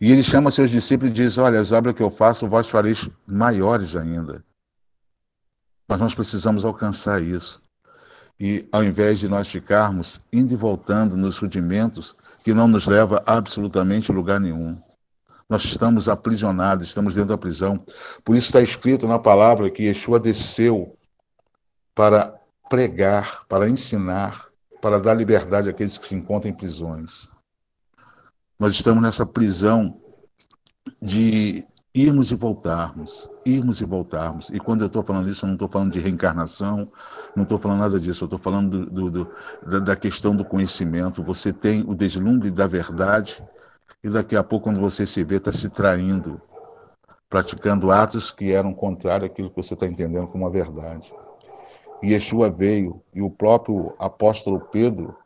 E ele chama seus discípulos e diz: Olha, as obras que eu faço, vós fareis maiores ainda. Mas nós precisamos alcançar isso. E ao invés de nós ficarmos indo e voltando nos rudimentos, que não nos leva absolutamente lugar nenhum. Nós estamos aprisionados, estamos dentro da prisão. Por isso está escrito na palavra que Yeshua desceu para pregar, para ensinar, para dar liberdade àqueles que se encontram em prisões. Nós estamos nessa prisão de irmos e voltarmos, irmos e voltarmos. E quando eu estou falando isso, eu não estou falando de reencarnação, não estou falando nada disso, eu estou falando do, do, do, da questão do conhecimento. Você tem o deslumbre da verdade e daqui a pouco, quando você se vê, está se traindo, praticando atos que eram contrários àquilo que você está entendendo como a verdade. E Yeshua veio, e o próprio apóstolo Pedro,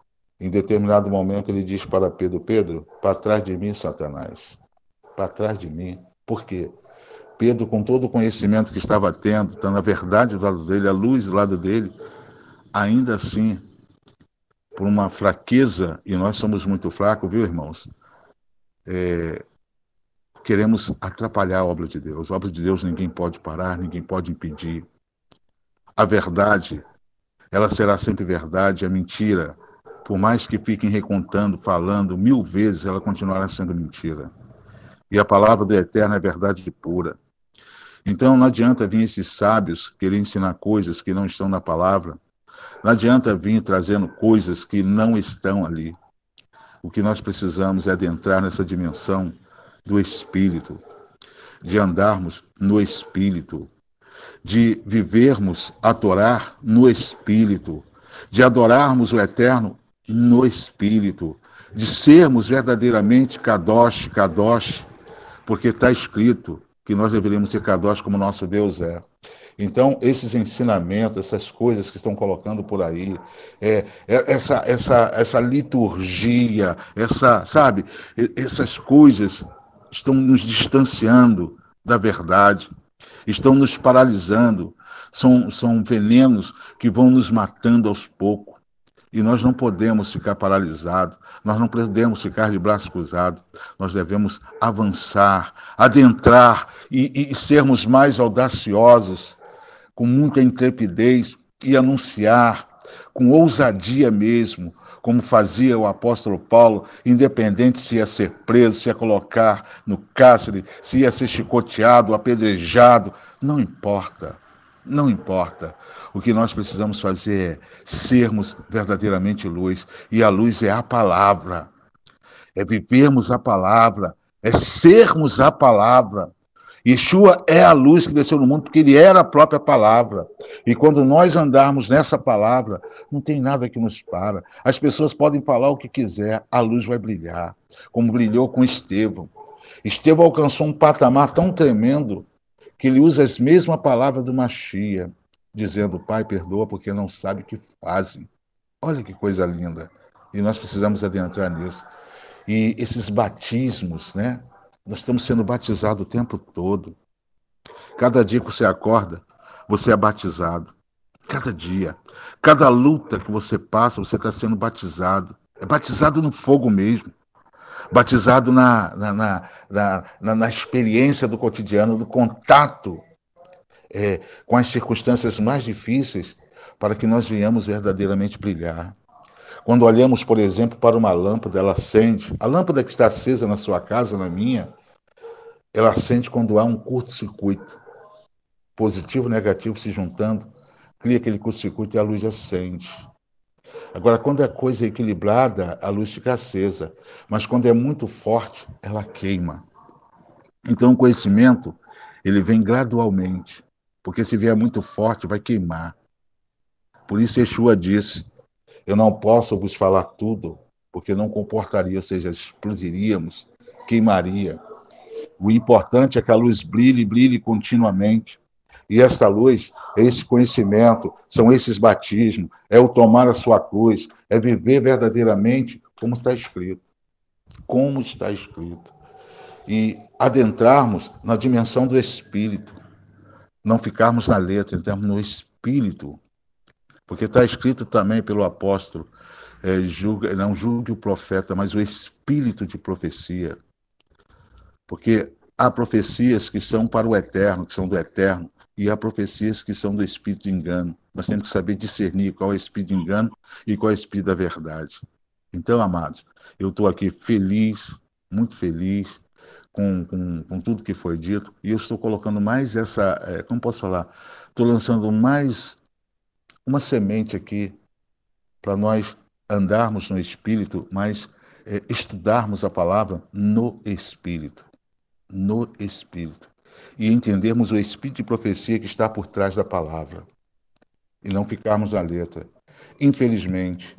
em determinado momento, ele diz para Pedro: Pedro, para trás de mim, Satanás, para trás de mim por quê? Pedro, com todo o conhecimento que estava tendo, estando tá a verdade do lado dele, a luz do lado dele, ainda assim, por uma fraqueza, e nós somos muito fracos, viu, irmãos? É, queremos atrapalhar a obra de Deus. A obra de Deus ninguém pode parar, ninguém pode impedir. A verdade, ela será sempre verdade, a mentira, por mais que fiquem recontando, falando mil vezes, ela continuará sendo mentira. E a palavra do Eterno é verdade pura. Então não adianta vir esses sábios querer ensinar coisas que não estão na palavra. Não adianta vir trazendo coisas que não estão ali. O que nós precisamos é adentrar nessa dimensão do Espírito, de andarmos no Espírito, de vivermos a Torá no Espírito, de adorarmos o Eterno no Espírito, de sermos verdadeiramente Kadosh, Kadosh, porque está escrito que nós deveríamos ser kadosh como nosso Deus é. Então, esses ensinamentos, essas coisas que estão colocando por aí, é, é, essa, essa, essa liturgia, essa, sabe, essas coisas estão nos distanciando da verdade, estão nos paralisando, são, são venenos que vão nos matando aos poucos. E nós não podemos ficar paralisados, nós não podemos ficar de braços cruzados, nós devemos avançar, adentrar e, e sermos mais audaciosos, com muita intrepidez e anunciar, com ousadia mesmo, como fazia o apóstolo Paulo, independente se ia ser preso, se ia colocar no cárcere, se ia ser chicoteado, apedrejado, não importa, não importa. O que nós precisamos fazer é sermos verdadeiramente luz. E a luz é a palavra. É vivermos a palavra. É sermos a palavra. Yeshua é a luz que desceu no mundo, porque ele era a própria palavra. E quando nós andarmos nessa palavra, não tem nada que nos para. As pessoas podem falar o que quiser, a luz vai brilhar, como brilhou com Estevão. Estevão alcançou um patamar tão tremendo que ele usa as mesmas palavras do Machia dizendo: Pai, perdoa porque não sabe o que fazem. Olha que coisa linda. E nós precisamos adentrar nisso. E esses batismos, né? Nós estamos sendo batizados o tempo todo. Cada dia que você acorda, você é batizado. Cada dia. Cada luta que você passa, você está sendo batizado. É batizado no fogo mesmo. Batizado na, na, na, na, experiência do cotidiano, do contato é, com as circunstâncias mais difíceis para que nós venhamos verdadeiramente brilhar. Quando olhamos, por exemplo, para uma lâmpada, ela acende. A lâmpada que está acesa na sua casa, na minha, ela acende quando há um curto-circuito. Positivo e negativo se juntando, cria aquele curto-circuito e a luz acende. Agora, quando é coisa equilibrada, a luz fica acesa. Mas quando é muito forte, ela queima. Então, o conhecimento, ele vem gradualmente porque se vier muito forte, vai queimar. Por isso Yeshua disse: Eu não posso vos falar tudo, porque não comportaria, ou seja, explodiríamos, queimaria. O importante é que a luz brilhe, brilhe continuamente. E esta luz é esse conhecimento, são esses batismos, é o tomar a sua cruz, é viver verdadeiramente como está escrito. Como está escrito. E adentrarmos na dimensão do Espírito não ficarmos na letra, entrarmos no espírito. Porque está escrito também pelo apóstolo, é, julga, não julgue o profeta, mas o espírito de profecia. Porque há profecias que são para o eterno, que são do eterno, e há profecias que são do espírito de engano. Nós temos que saber discernir qual é o espírito de engano e qual é o espírito da verdade. Então, amados, eu estou aqui feliz, muito feliz, com, com, com, tudo que foi dito, e eu estou colocando mais essa, é, como posso falar, estou lançando mais uma semente aqui para nós andarmos no Espírito, mas é, estudarmos a palavra no Espírito. No Espírito. E entendermos o Espírito de profecia que está por trás da palavra. E não ficarmos na letra. Infelizmente,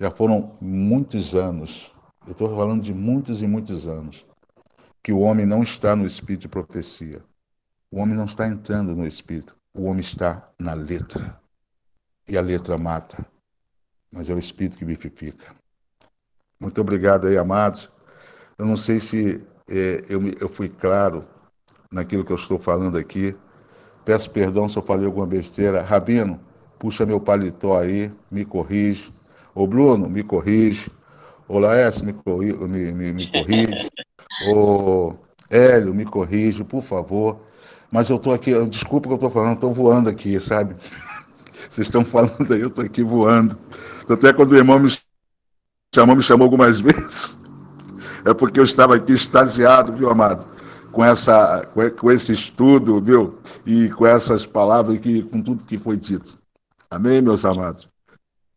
já foram muitos anos, eu estou falando de muitos e muitos anos, que o homem não está no Espírito de profecia. O homem não está entrando no Espírito. O homem está na letra. E a letra mata mas é o Espírito que vivifica. Muito obrigado aí, amados. Eu não sei se é, eu, eu fui claro naquilo que eu estou falando aqui. Peço perdão se eu falei alguma besteira. Rabino, puxa meu paletó aí, me corrige. Ô Bruno, me corrige. Ô Laércio, me, me, me, me corrige. Ô Hélio, me corrige, por favor. Mas eu estou aqui, desculpa que eu estou falando, estou voando aqui, sabe? Vocês estão falando aí, eu estou aqui voando. Até quando o irmão me chamou, me chamou algumas vezes, é porque eu estava aqui extasiado, viu, amado? Com, essa, com esse estudo, viu? E com essas palavras, e com tudo que foi dito. Amém, meus amados?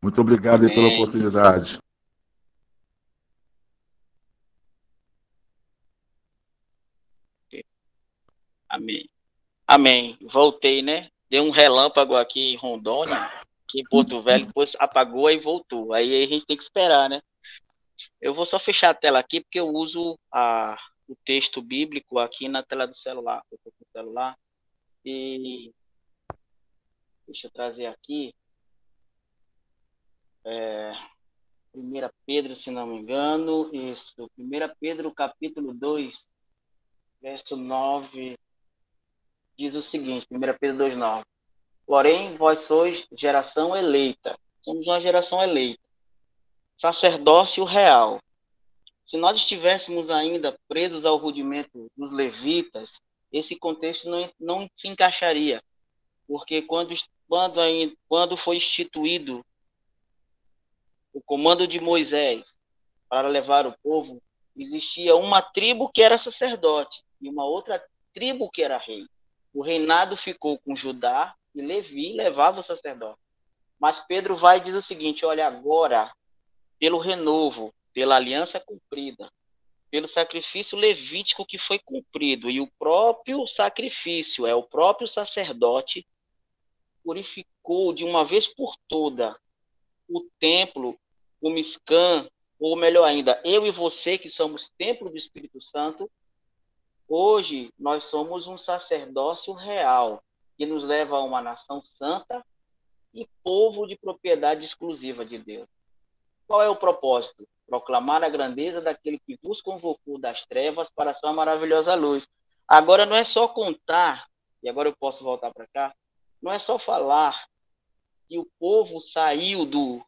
Muito obrigado Amém. pela oportunidade. Amém. Amém. Voltei, né? Deu um relâmpago aqui em Rondônia aqui em Porto Velho, depois apagou e voltou. Aí a gente tem que esperar, né? Eu vou só fechar a tela aqui porque eu uso a, o texto bíblico aqui na tela do celular. Eu tô com o celular. E deixa eu trazer aqui. É, 1 Pedro, se não me engano, isso. 1 Pedro, capítulo 2, verso 9, diz o seguinte, 1 Pedro 2, 9. Porém, vós sois geração eleita. Somos uma geração eleita. Sacerdócio real. Se nós estivéssemos ainda presos ao rudimento dos levitas, esse contexto não, não se encaixaria. Porque quando, quando, quando foi instituído o comando de Moisés para levar o povo, existia uma tribo que era sacerdote e uma outra tribo que era rei. O reinado ficou com Judá e Levi levava o sacerdote. Mas Pedro vai e diz o seguinte: olha, agora, pelo renovo, pela aliança cumprida, pelo sacrifício levítico que foi cumprido, e o próprio sacrifício, é o próprio sacerdote, purificou de uma vez por toda o templo, o Miscã, ou melhor ainda, eu e você que somos templo do Espírito Santo, hoje nós somos um sacerdócio real, que nos leva a uma nação santa e povo de propriedade exclusiva de Deus. Qual é o propósito? Proclamar a grandeza daquele que vos convocou das trevas para a sua maravilhosa luz. Agora não é só contar, e agora eu posso voltar para cá, não é só falar que o povo saiu do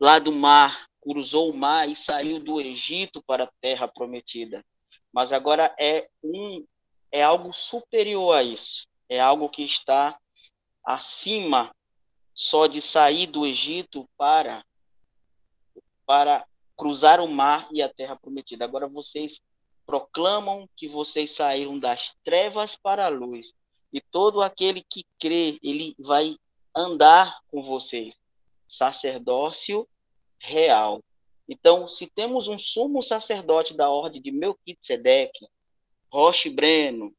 lá do mar, cruzou o mar e saiu do Egito para a terra prometida. Mas agora é um é algo superior a isso é algo que está acima só de sair do Egito para para cruzar o mar e a terra prometida. Agora vocês proclamam que vocês saíram das trevas para a luz. E todo aquele que crê, ele vai andar com vocês. Sacerdócio real. Então, se temos um sumo sacerdote da ordem de Melquisedeque, Roche Breno,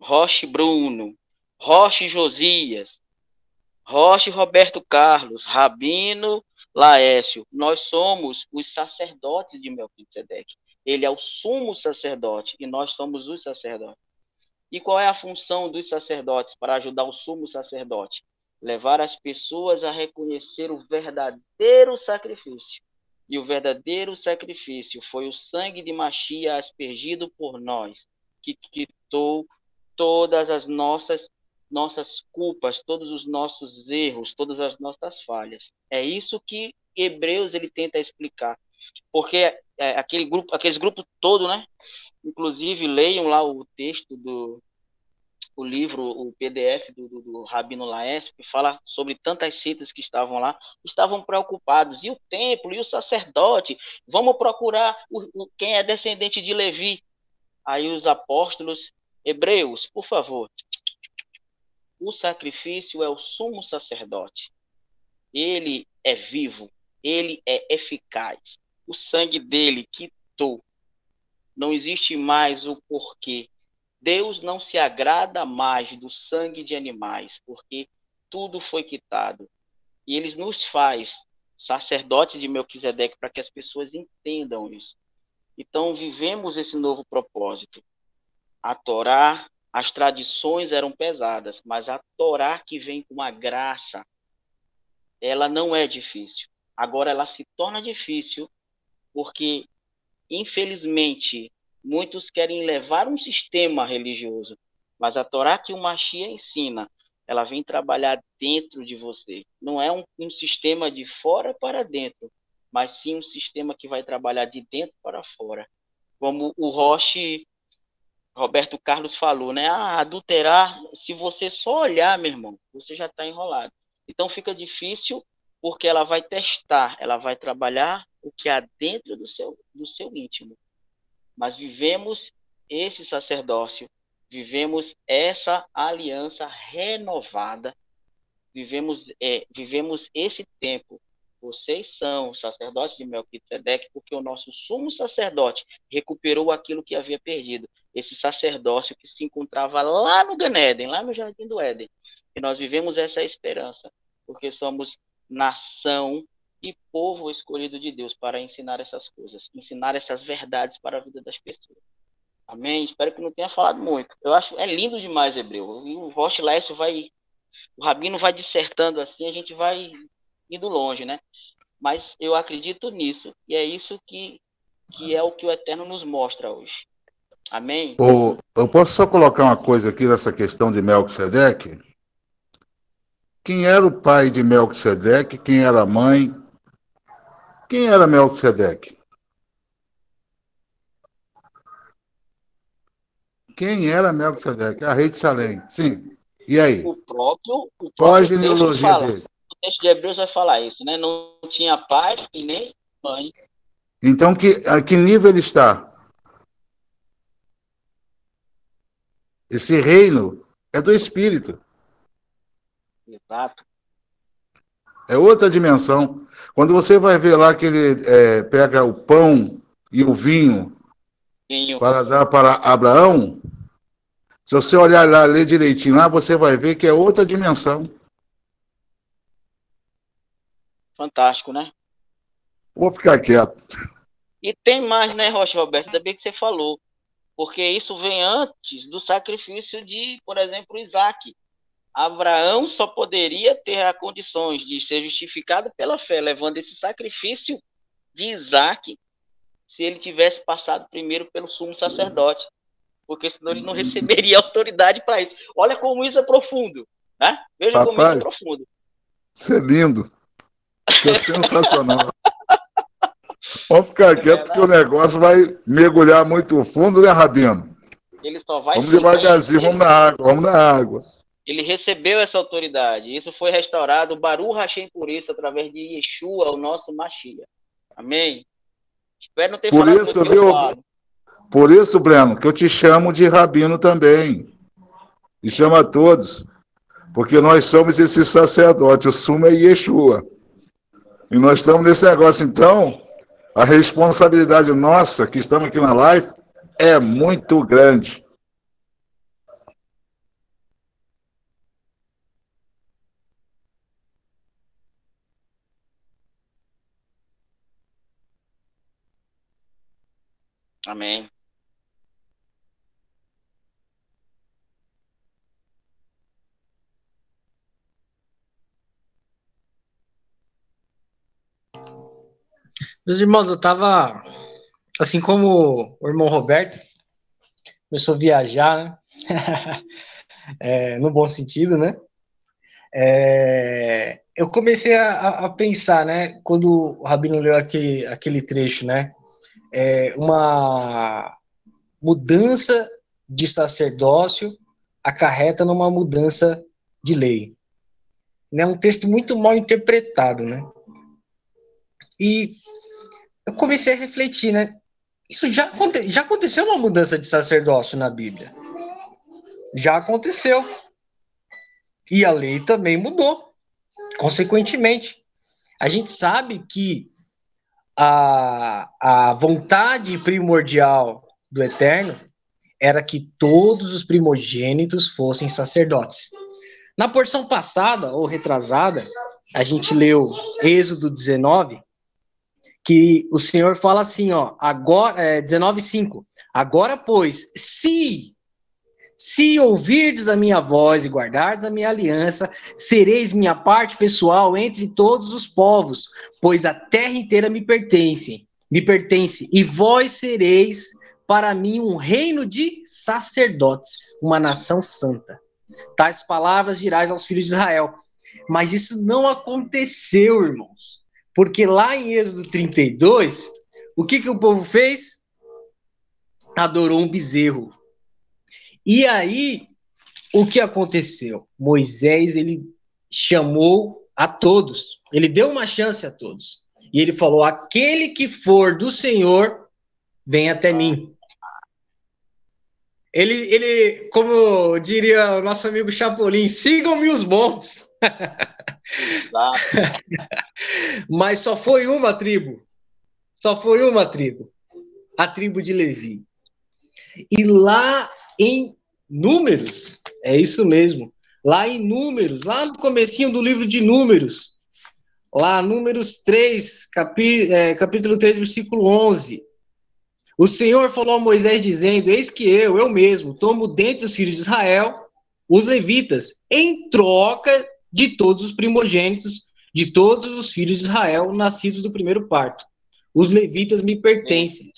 Roche Bruno, Roche Josias, Roche Roberto Carlos, Rabino Laécio. Nós somos os sacerdotes de Melquisedeque. Ele é o sumo sacerdote e nós somos os sacerdotes. E qual é a função dos sacerdotes para ajudar o sumo sacerdote? Levar as pessoas a reconhecer o verdadeiro sacrifício. E o verdadeiro sacrifício foi o sangue de Machia aspergido por nós, que quitou todas as nossas nossas culpas, todos os nossos erros, todas as nossas falhas. É isso que Hebreus ele tenta explicar. Porque é, aquele grupo, aqueles grupos todo, né? Inclusive leiam lá o texto do o livro, o PDF do, do, do Rabino Laesp, fala sobre tantas citas que estavam lá, estavam preocupados. E o templo, e o sacerdote, vamos procurar o, o, quem é descendente de Levi. Aí os apóstolos Hebreus, por favor. O sacrifício é o sumo sacerdote. ele é vivo, ele é eficaz. O sangue dele quitou. Não existe mais o porquê. Deus não se agrada mais do sangue de animais, porque tudo foi quitado. E ele nos faz sacerdotes de Melquisedeque para que as pessoas entendam isso. Então, vivemos esse novo propósito. A Torá, as tradições eram pesadas, mas a Torá que vem com a graça, ela não é difícil. Agora ela se torna difícil porque, infelizmente, muitos querem levar um sistema religioso, mas a Torá que o Machia ensina, ela vem trabalhar dentro de você. Não é um, um sistema de fora para dentro, mas sim um sistema que vai trabalhar de dentro para fora. Como o Roche Roberto Carlos falou, né? Ah, adulterar, se você só olhar, meu irmão, você já está enrolado. Então fica difícil porque ela vai testar, ela vai trabalhar o que há dentro do seu, do seu íntimo. Mas vivemos esse sacerdócio, vivemos essa aliança renovada, vivemos, é, vivemos esse tempo vocês são sacerdotes de Melquisedeque, porque o nosso sumo sacerdote recuperou aquilo que havia perdido. Esse sacerdócio que se encontrava lá no Ganeden, lá no Jardim do Éden. E nós vivemos essa esperança, porque somos nação e povo escolhido de Deus para ensinar essas coisas, ensinar essas verdades para a vida das pessoas. Amém? Espero que não tenha falado muito. Eu acho é lindo demais, Hebreu. E o Roche Lécio vai, o Rabino vai dissertando assim, a gente vai indo longe, né? Mas eu acredito nisso e é isso que, que é o que o Eterno nos mostra hoje. Amém? Oh, eu posso só colocar uma coisa aqui nessa questão de Melquisedeque? Quem era o pai de Melquisedeque? Quem era a mãe? Quem era Melquisedeque? Quem era Melquisedeque? A rei de Salém. Sim. E aí? O próprio, o próprio Qual a genealogia dele? texto de Hebreus vai falar isso, né? Não tinha pai e nem mãe. Então, que, a que nível ele está? Esse reino é do Espírito. Exato. É outra dimensão. Quando você vai ver lá que ele é, pega o pão e o vinho, vinho para dar para Abraão, se você olhar lá, ler direitinho lá, você vai ver que é outra dimensão. Fantástico, né? Vou ficar quieto. E tem mais, né, Rocha Roberto? Ainda bem que você falou. Porque isso vem antes do sacrifício de, por exemplo, Isaac. Abraão só poderia ter as condições de ser justificado pela fé, levando esse sacrifício de Isaac, se ele tivesse passado primeiro pelo sumo sacerdote. Porque senão ele não receberia autoridade para isso. Olha como isso é profundo. Né? Veja Papai, como isso é profundo. Isso é lindo. Isso é sensacional. Vamos ficar é quieto que o negócio vai mergulhar muito fundo, né, Rabino? Ele só vai Vamos devagarzinho, vamos na água, vamos na água. Ele recebeu essa autoridade. Isso foi restaurado, Baru Hashem por isso, através de Yeshua, o nosso Machia. Amém? Espero não ter por falado isso, viu? Por isso, Breno, que eu te chamo de Rabino também. E chama a todos. Porque nós somos esse sacerdote. O sumo é Yeshua. E nós estamos nesse negócio, então, a responsabilidade nossa, que estamos aqui na live, é muito grande. Amém. Meus irmãos, eu tava, assim como o irmão Roberto, começou a viajar, né? é, no bom sentido, né? É, eu comecei a, a, pensar, né? Quando o Rabino leu aquele, aquele trecho, né? É, uma mudança de sacerdócio acarreta numa mudança de lei. É um texto muito mal interpretado, né? E eu comecei a refletir, né? Isso já, aconte já aconteceu uma mudança de sacerdócio na Bíblia. Já aconteceu. E a lei também mudou, consequentemente. A gente sabe que a, a vontade primordial do Eterno era que todos os primogênitos fossem sacerdotes. Na porção passada, ou retrasada, a gente leu Êxodo 19, que o Senhor fala assim, ó, agora, é, 19,5, agora, pois, se, se ouvirdes a minha voz e guardardes a minha aliança, sereis minha parte pessoal entre todos os povos, pois a terra inteira me pertence, me pertence, e vós sereis para mim um reino de sacerdotes, uma nação santa. Tais palavras dirás aos filhos de Israel. Mas isso não aconteceu, irmãos. Porque lá em Êxodo 32, o que, que o povo fez? Adorou um bezerro. E aí, o que aconteceu? Moisés, ele chamou a todos. Ele deu uma chance a todos. E ele falou: aquele que for do Senhor, vem até mim. Ele, ele, como diria o nosso amigo Chapolin, sigam-me os bons. Mas só foi uma tribo. Só foi uma tribo. A tribo de Levi. E lá em Números, é isso mesmo. Lá em Números, lá no comecinho do livro de Números, lá Números 3, capi, é, capítulo 3, versículo 11. O Senhor falou a Moisés dizendo: Eis que eu, eu mesmo, tomo dentre os filhos de Israel os levitas, em troca de todos os primogênitos de todos os filhos de Israel nascidos do primeiro parto. Os levitas me pertencem.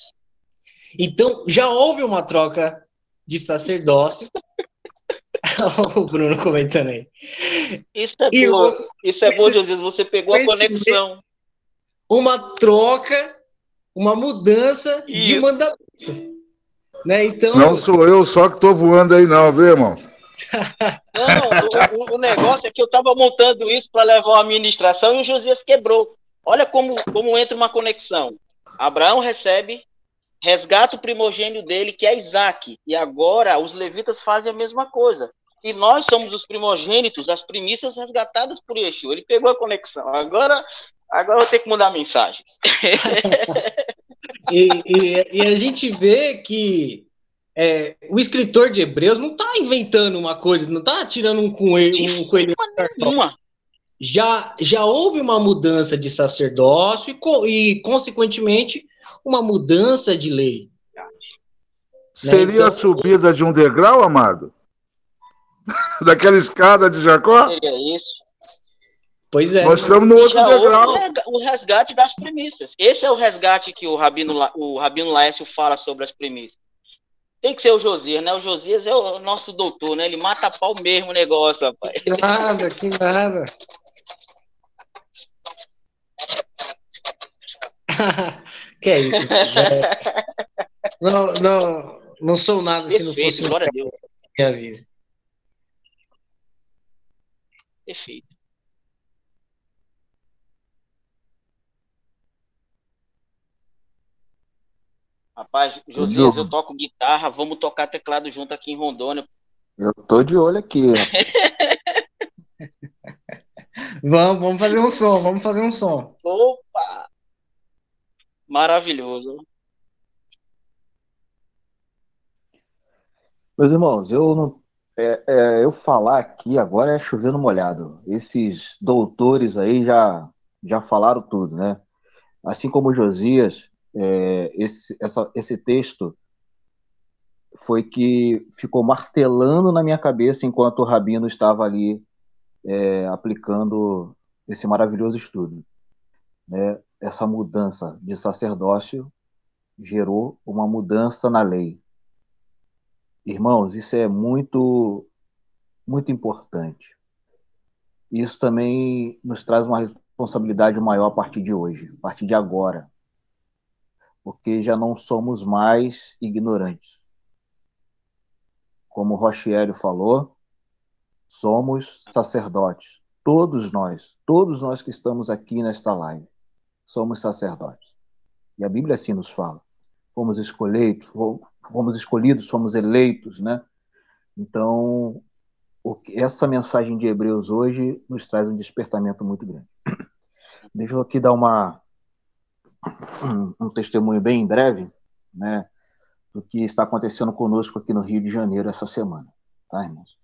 Então, já houve uma troca de sacerdócio. o Bruno comentando aí. Isso é e bom, o, isso é bom, Jesus. Você pegou a conexão. Uma troca, uma mudança Isso. de mandamento. Né? Então, não sou eu só que estou voando aí, não, viu, irmão? Não, o, o, negócio é que eu estava montando isso para levar a administração e o Josias quebrou. Olha como, como entra uma conexão. Abraão recebe, resgata o primogênio dele, que é Isaac. E agora os levitas fazem a mesma coisa. E nós somos os primogênitos, as primícias resgatadas por Yeshua. Ele pegou a conexão. Agora, agora eu vou ter que mudar a mensagem. e, e, e a gente vê que é, o escritor de Hebreus não está inventando uma coisa, não está tirando um coelho. Um coelho já, já houve uma mudança de sacerdócio e, e consequentemente, uma mudança de lei. Seria né? então, a subida de um degrau, amado? Daquela escada de Jacó? Seria isso. Pois é. Nós estamos no outro degrau. O resgate das premissas. Esse é o resgate que o Rabino, o Rabino Laércio fala sobre as premissas. Tem que ser o Josias, né? O Josias é o nosso doutor, né? Ele mata a pau mesmo o negócio, rapaz. Que nada, que nada. que é isso? É... Não, não, não sou nada Perfeito, se não fosse glória a Deus. minha vida. Perfeito. Rapaz, Josias, eu toco guitarra, vamos tocar teclado junto aqui em Rondônia. Eu tô de olho aqui. vamos, vamos fazer um som, vamos fazer um som. Opa! Maravilhoso. Meus irmãos, eu não, é, é, eu falar aqui agora é chovendo molhado. Esses doutores aí já, já falaram tudo, né? Assim como Josias, é, esse, essa, esse texto foi que ficou martelando na minha cabeça enquanto o Rabino estava ali é, aplicando esse maravilhoso estudo. Né? Essa mudança de sacerdócio gerou uma mudança na lei. Irmãos, isso é muito, muito importante. Isso também nos traz uma responsabilidade maior a partir de hoje, a partir de agora porque já não somos mais ignorantes. Como Rochielio falou, somos sacerdotes. Todos nós, todos nós que estamos aqui nesta live, somos sacerdotes. E a Bíblia assim nos fala. Fomos escolhidos, fomos escolhidos, fomos eleitos, né? Então, essa mensagem de Hebreus hoje nos traz um despertamento muito grande. deixa eu aqui dar uma, um, um testemunho bem breve, né, do que está acontecendo conosco aqui no Rio de Janeiro essa semana, tá, irmãos?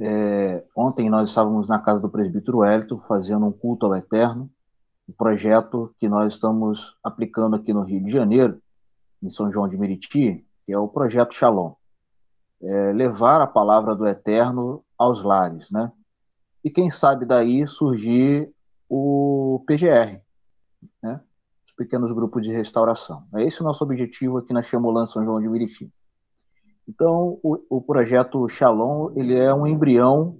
É, ontem nós estávamos na casa do presbítero Wellington fazendo um culto ao Eterno, um projeto que nós estamos aplicando aqui no Rio de Janeiro, em São João de Meriti, que é o projeto Shalom. É, levar a palavra do Eterno aos lares, né? E quem sabe daí surgir o PGR, né? Os pequenos grupos de restauração. É esse o nosso objetivo aqui na Chamolã São João de Meriti. Então, o, o projeto Shalom, ele é um embrião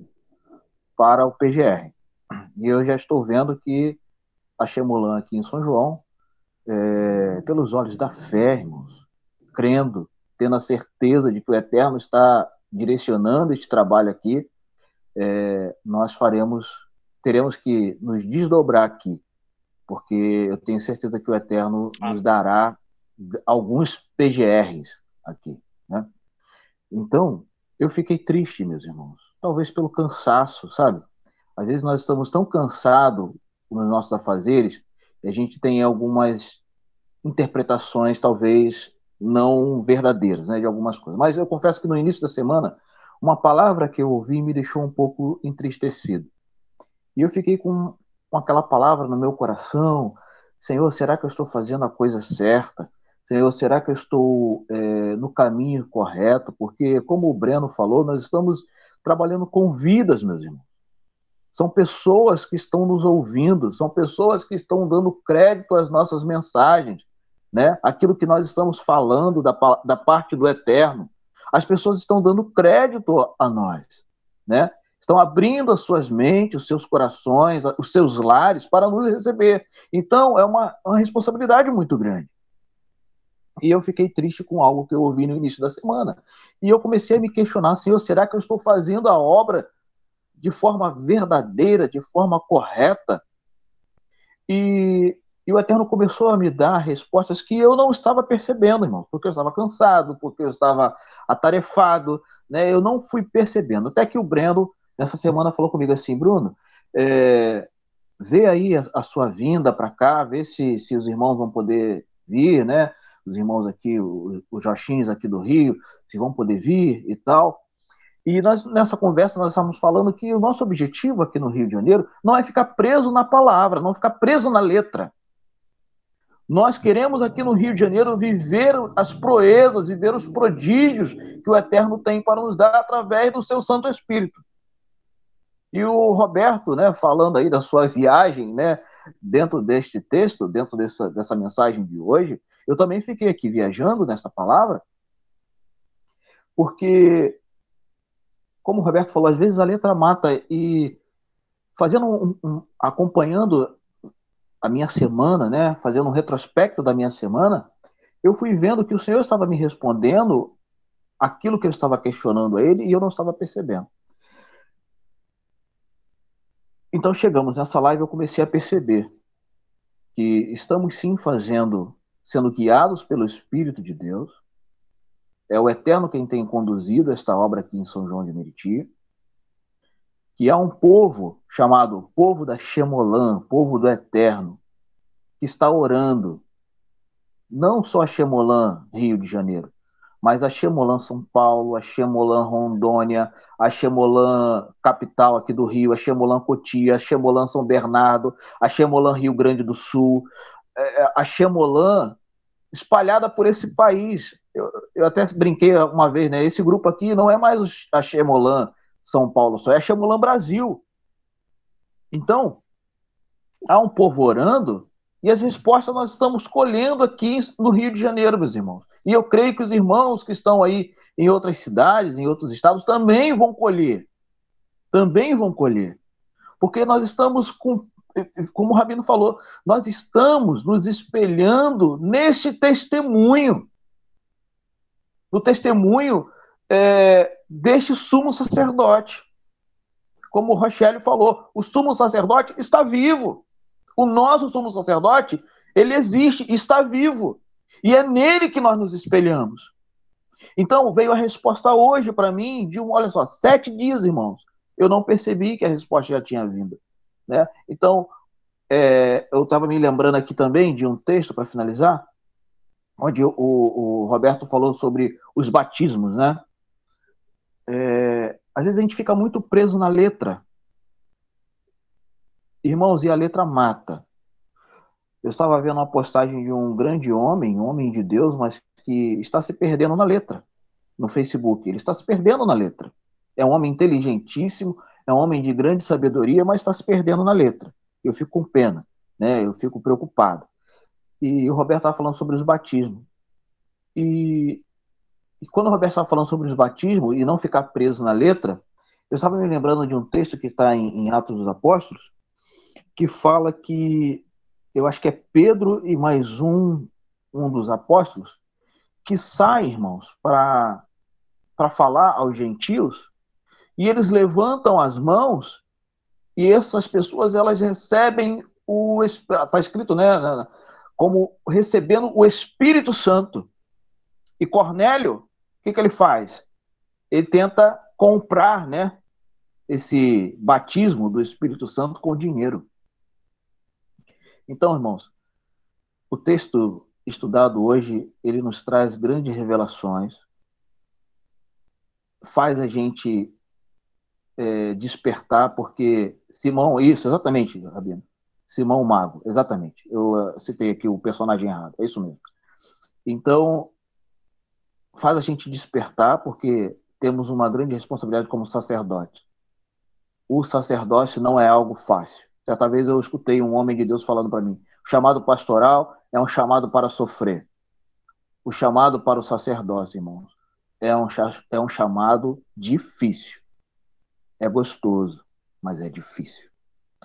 para o PGR. E eu já estou vendo que a Chemolan aqui em São João, é, pelos olhos da fé, irmãos, crendo, tendo a certeza de que o Eterno está direcionando este trabalho aqui, é, nós faremos, teremos que nos desdobrar aqui, porque eu tenho certeza que o Eterno nos dará alguns PGRs aqui, né? Então, eu fiquei triste, meus irmãos, talvez pelo cansaço, sabe? Às vezes nós estamos tão cansados nos nossos afazeres, a gente tem algumas interpretações talvez não verdadeiras né, de algumas coisas. Mas eu confesso que no início da semana, uma palavra que eu ouvi me deixou um pouco entristecido. E eu fiquei com, com aquela palavra no meu coração: Senhor, será que eu estou fazendo a coisa certa? Senhor, será que eu estou é, no caminho correto? Porque, como o Breno falou, nós estamos trabalhando com vidas, meus irmãos. São pessoas que estão nos ouvindo, são pessoas que estão dando crédito às nossas mensagens, né? Aquilo que nós estamos falando da, da parte do eterno. As pessoas estão dando crédito a nós, né? Estão abrindo as suas mentes, os seus corações, os seus lares para nos receber. Então, é uma, uma responsabilidade muito grande. E eu fiquei triste com algo que eu ouvi no início da semana. E eu comecei a me questionar, Senhor, será que eu estou fazendo a obra de forma verdadeira, de forma correta. E, e, o Eterno começou a me dar respostas que eu não estava percebendo, irmão, porque eu estava cansado, porque eu estava atarefado, né? Eu não fui percebendo. Até que o Breno, nessa semana, falou comigo assim: Bruno, é, vê aí a, a sua vinda para cá, vê se, se os irmãos vão poder vir, né? Os irmãos aqui, os, Joxins aqui do Rio, se vão poder vir e tal. E nós, nessa conversa nós estávamos falando que o nosso objetivo aqui no Rio de Janeiro não é ficar preso na palavra, não ficar preso na letra. Nós queremos aqui no Rio de Janeiro viver as proezas, viver os prodígios que o Eterno tem para nos dar através do seu Santo Espírito. E o Roberto, né, falando aí da sua viagem, né, dentro deste texto, dentro dessa, dessa mensagem de hoje, eu também fiquei aqui viajando nessa palavra, porque como o Roberto falou, às vezes a letra mata e fazendo um, um, acompanhando a minha semana, né, fazendo um retrospecto da minha semana, eu fui vendo que o Senhor estava me respondendo aquilo que eu estava questionando a ele e eu não estava percebendo. Então chegamos nessa live eu comecei a perceber que estamos sim fazendo, sendo guiados pelo Espírito de Deus, é o Eterno quem tem conduzido esta obra aqui em São João de Meriti, que é um povo chamado povo da Xemolã, povo do Eterno, que está orando, não só a Xemolã, Rio de Janeiro, mas a Xemolã São Paulo, a Xemolã Rondônia, a Xemolã capital aqui do Rio, a Xemolã Cotia, a Xemolã São Bernardo, a Xemolã Rio Grande do Sul, é, é, a Xemolã espalhada por esse país. Eu, eu até brinquei uma vez, né? Esse grupo aqui não é mais a Chemolan São Paulo, só é a Chemolan Brasil. Então, há um povo orando e as respostas nós estamos colhendo aqui no Rio de Janeiro, meus irmãos. E eu creio que os irmãos que estão aí em outras cidades, em outros estados, também vão colher. Também vão colher. Porque nós estamos com como o Rabino falou, nós estamos nos espelhando neste testemunho, no testemunho é, deste sumo sacerdote. Como o Rochelle falou, o sumo sacerdote está vivo. O nosso sumo sacerdote, ele existe, está vivo. E é nele que nós nos espelhamos. Então veio a resposta hoje para mim de um, olha só, sete dias, irmãos. Eu não percebi que a resposta já tinha vindo. Né? Então, é, eu estava me lembrando aqui também de um texto para finalizar, onde o, o, Roberto falou sobre os batismos, né? É, às vezes a gente fica muito preso na letra. Irmãos, e a letra mata. Eu estava vendo uma postagem de um grande homem, um homem de Deus, mas que está se perdendo na letra no Facebook. Ele está se perdendo na letra. É um homem inteligentíssimo, é um homem de grande sabedoria, mas está se perdendo na letra. Eu fico com pena, né? Eu fico preocupado. E o Roberto estava falando sobre os batismos. E, e quando o Roberto estava falando sobre os batismos e não ficar preso na letra, eu estava me lembrando de um texto que está em, em Atos dos Apóstolos, que fala que eu acho que é Pedro e mais um, um dos apóstolos, que sai, irmãos, para falar aos gentios, e eles levantam as mãos, e essas pessoas elas recebem o está escrito, né, como recebendo o Espírito Santo. E Cornélio, o que, que ele faz? Ele tenta comprar, né, esse batismo do Espírito Santo com dinheiro. Então, irmãos, o texto estudado hoje, ele nos traz grandes revelações, faz a gente é, despertar, porque Simão, isso, exatamente, Rabino, Simão Mago, exatamente, eu uh, citei aqui o personagem errado, é isso mesmo. Então, faz a gente despertar, porque temos uma grande responsabilidade como sacerdote. O sacerdócio não é algo fácil. Certa vez eu escutei um homem de Deus falando para mim: o chamado pastoral é um chamado para sofrer. O chamado para o sacerdócio, irmãos, é um, é um chamado difícil. É gostoso, mas é difícil.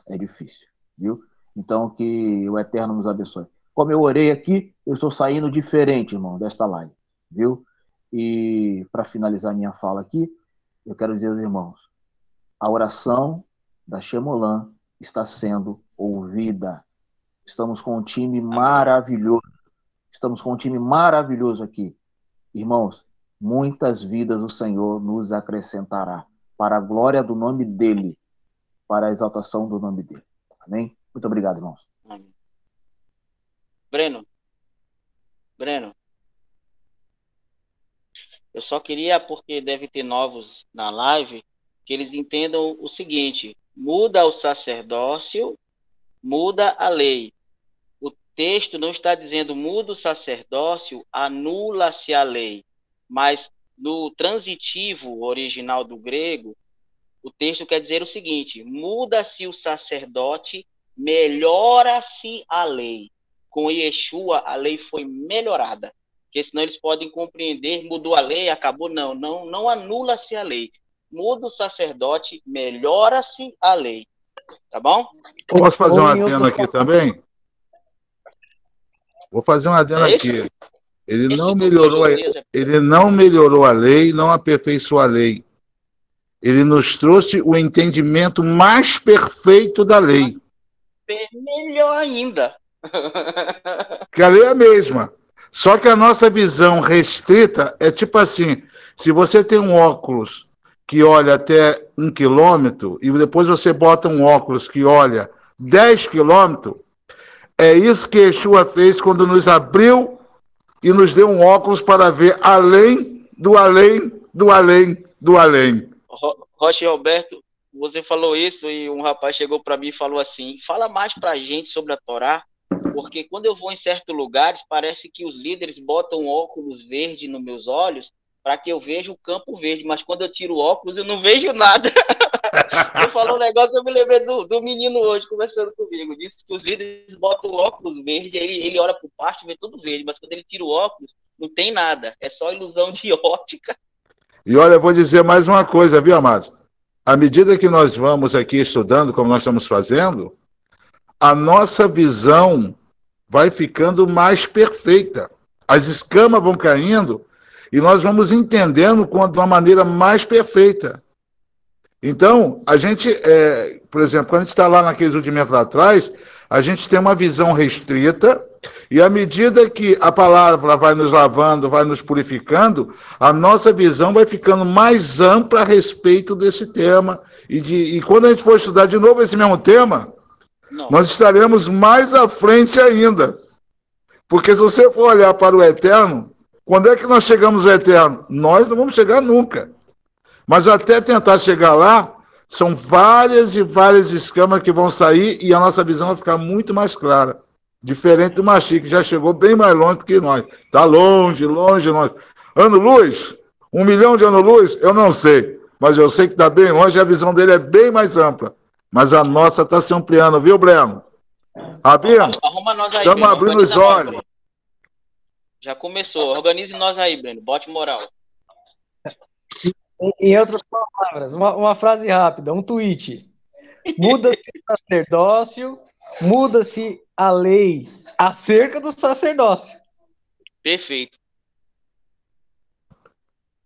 É difícil, viu? Então, que o Eterno nos abençoe. Como eu orei aqui, eu estou saindo diferente, irmão, desta live, viu? E para finalizar minha fala aqui, eu quero dizer aos irmãos: a oração da Xemolã está sendo ouvida. Estamos com um time maravilhoso. Estamos com um time maravilhoso aqui. Irmãos, muitas vidas o Senhor nos acrescentará para a glória do nome dele, para a exaltação do nome dele. Amém? Muito obrigado, irmãos. Breno. Breno. Eu só queria, porque deve ter novos na live, que eles entendam o seguinte: muda o sacerdócio, muda a lei texto não está dizendo muda o sacerdócio, anula-se a lei, mas no transitivo original do grego, o texto quer dizer o seguinte: muda-se o sacerdote, melhora-se a lei. Com Yeshua, a lei foi melhorada. Porque senão eles podem compreender, mudou a lei, acabou. Não, não, não anula-se a lei. Muda o sacerdote, melhora-se a lei. Tá bom? Posso fazer uma adendo aqui também? Vou fazer um adendo é aqui. Ele não melhorou a, ele não melhorou a lei, não aperfeiçoou a lei. Ele nos trouxe o entendimento mais perfeito da lei. Melhor ainda. Que a lei é a mesma. Só que a nossa visão restrita é tipo assim: se você tem um óculos que olha até um quilômetro e depois você bota um óculos que olha 10 quilômetros, é isso que Yeshua fez quando nos abriu e nos deu um óculos para ver além do além do além do além. Rocha Roberto, você falou isso e um rapaz chegou para mim e falou assim: fala mais para a gente sobre a Torá, porque quando eu vou em certos lugares, parece que os líderes botam óculos verde nos meus olhos para que eu veja o campo verde, mas quando eu tiro o óculos eu não vejo nada. Você falou um negócio, eu me lembrei do, do menino hoje conversando comigo. Disse que os líderes botam óculos verde, ele, ele olha por parte e vê tudo verde, mas quando ele tira o óculos, não tem nada. É só ilusão de ótica. E olha, eu vou dizer mais uma coisa, viu, Amado? À medida que nós vamos aqui estudando, como nós estamos fazendo, a nossa visão vai ficando mais perfeita. As escamas vão caindo e nós vamos entendendo de uma maneira mais perfeita. Então, a gente, é, por exemplo, quando a gente está lá naqueles rudimentos lá atrás, a gente tem uma visão restrita, e à medida que a palavra vai nos lavando, vai nos purificando, a nossa visão vai ficando mais ampla a respeito desse tema. E, de, e quando a gente for estudar de novo esse mesmo tema, Não. Nós estaremos mais à frente ainda. Porque se você for olhar para o eterno, quando é que nós chegamos ao eterno? Nós não vamos chegar nunca. Mas até tentar chegar lá, são várias e várias escamas que vão sair e a nossa visão vai ficar muito mais clara. Diferente do Machi, que já chegou bem mais longe do que nós. Está longe, longe, longe. Ano-luz? Um milhão de ano-luz? Eu não sei. Mas eu sei que está bem longe e a visão dele é bem mais ampla. Mas a nossa está se ampliando, viu, Breno? Rabino, estamos abrindo os olhos. Já começou. Organize nós aí, Breno. Bote moral. Em outras palavras, uma, uma frase rápida, um tweet. Muda-se o sacerdócio, muda-se a lei acerca do sacerdócio. Perfeito.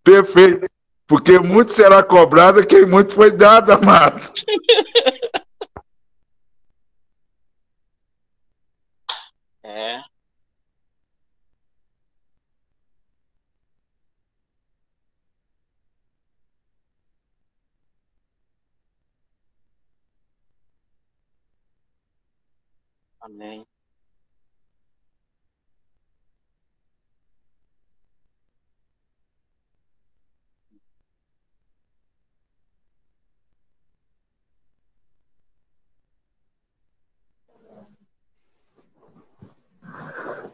Perfeito. Porque muito será cobrado quem muito foi dado, amado. é. Amém.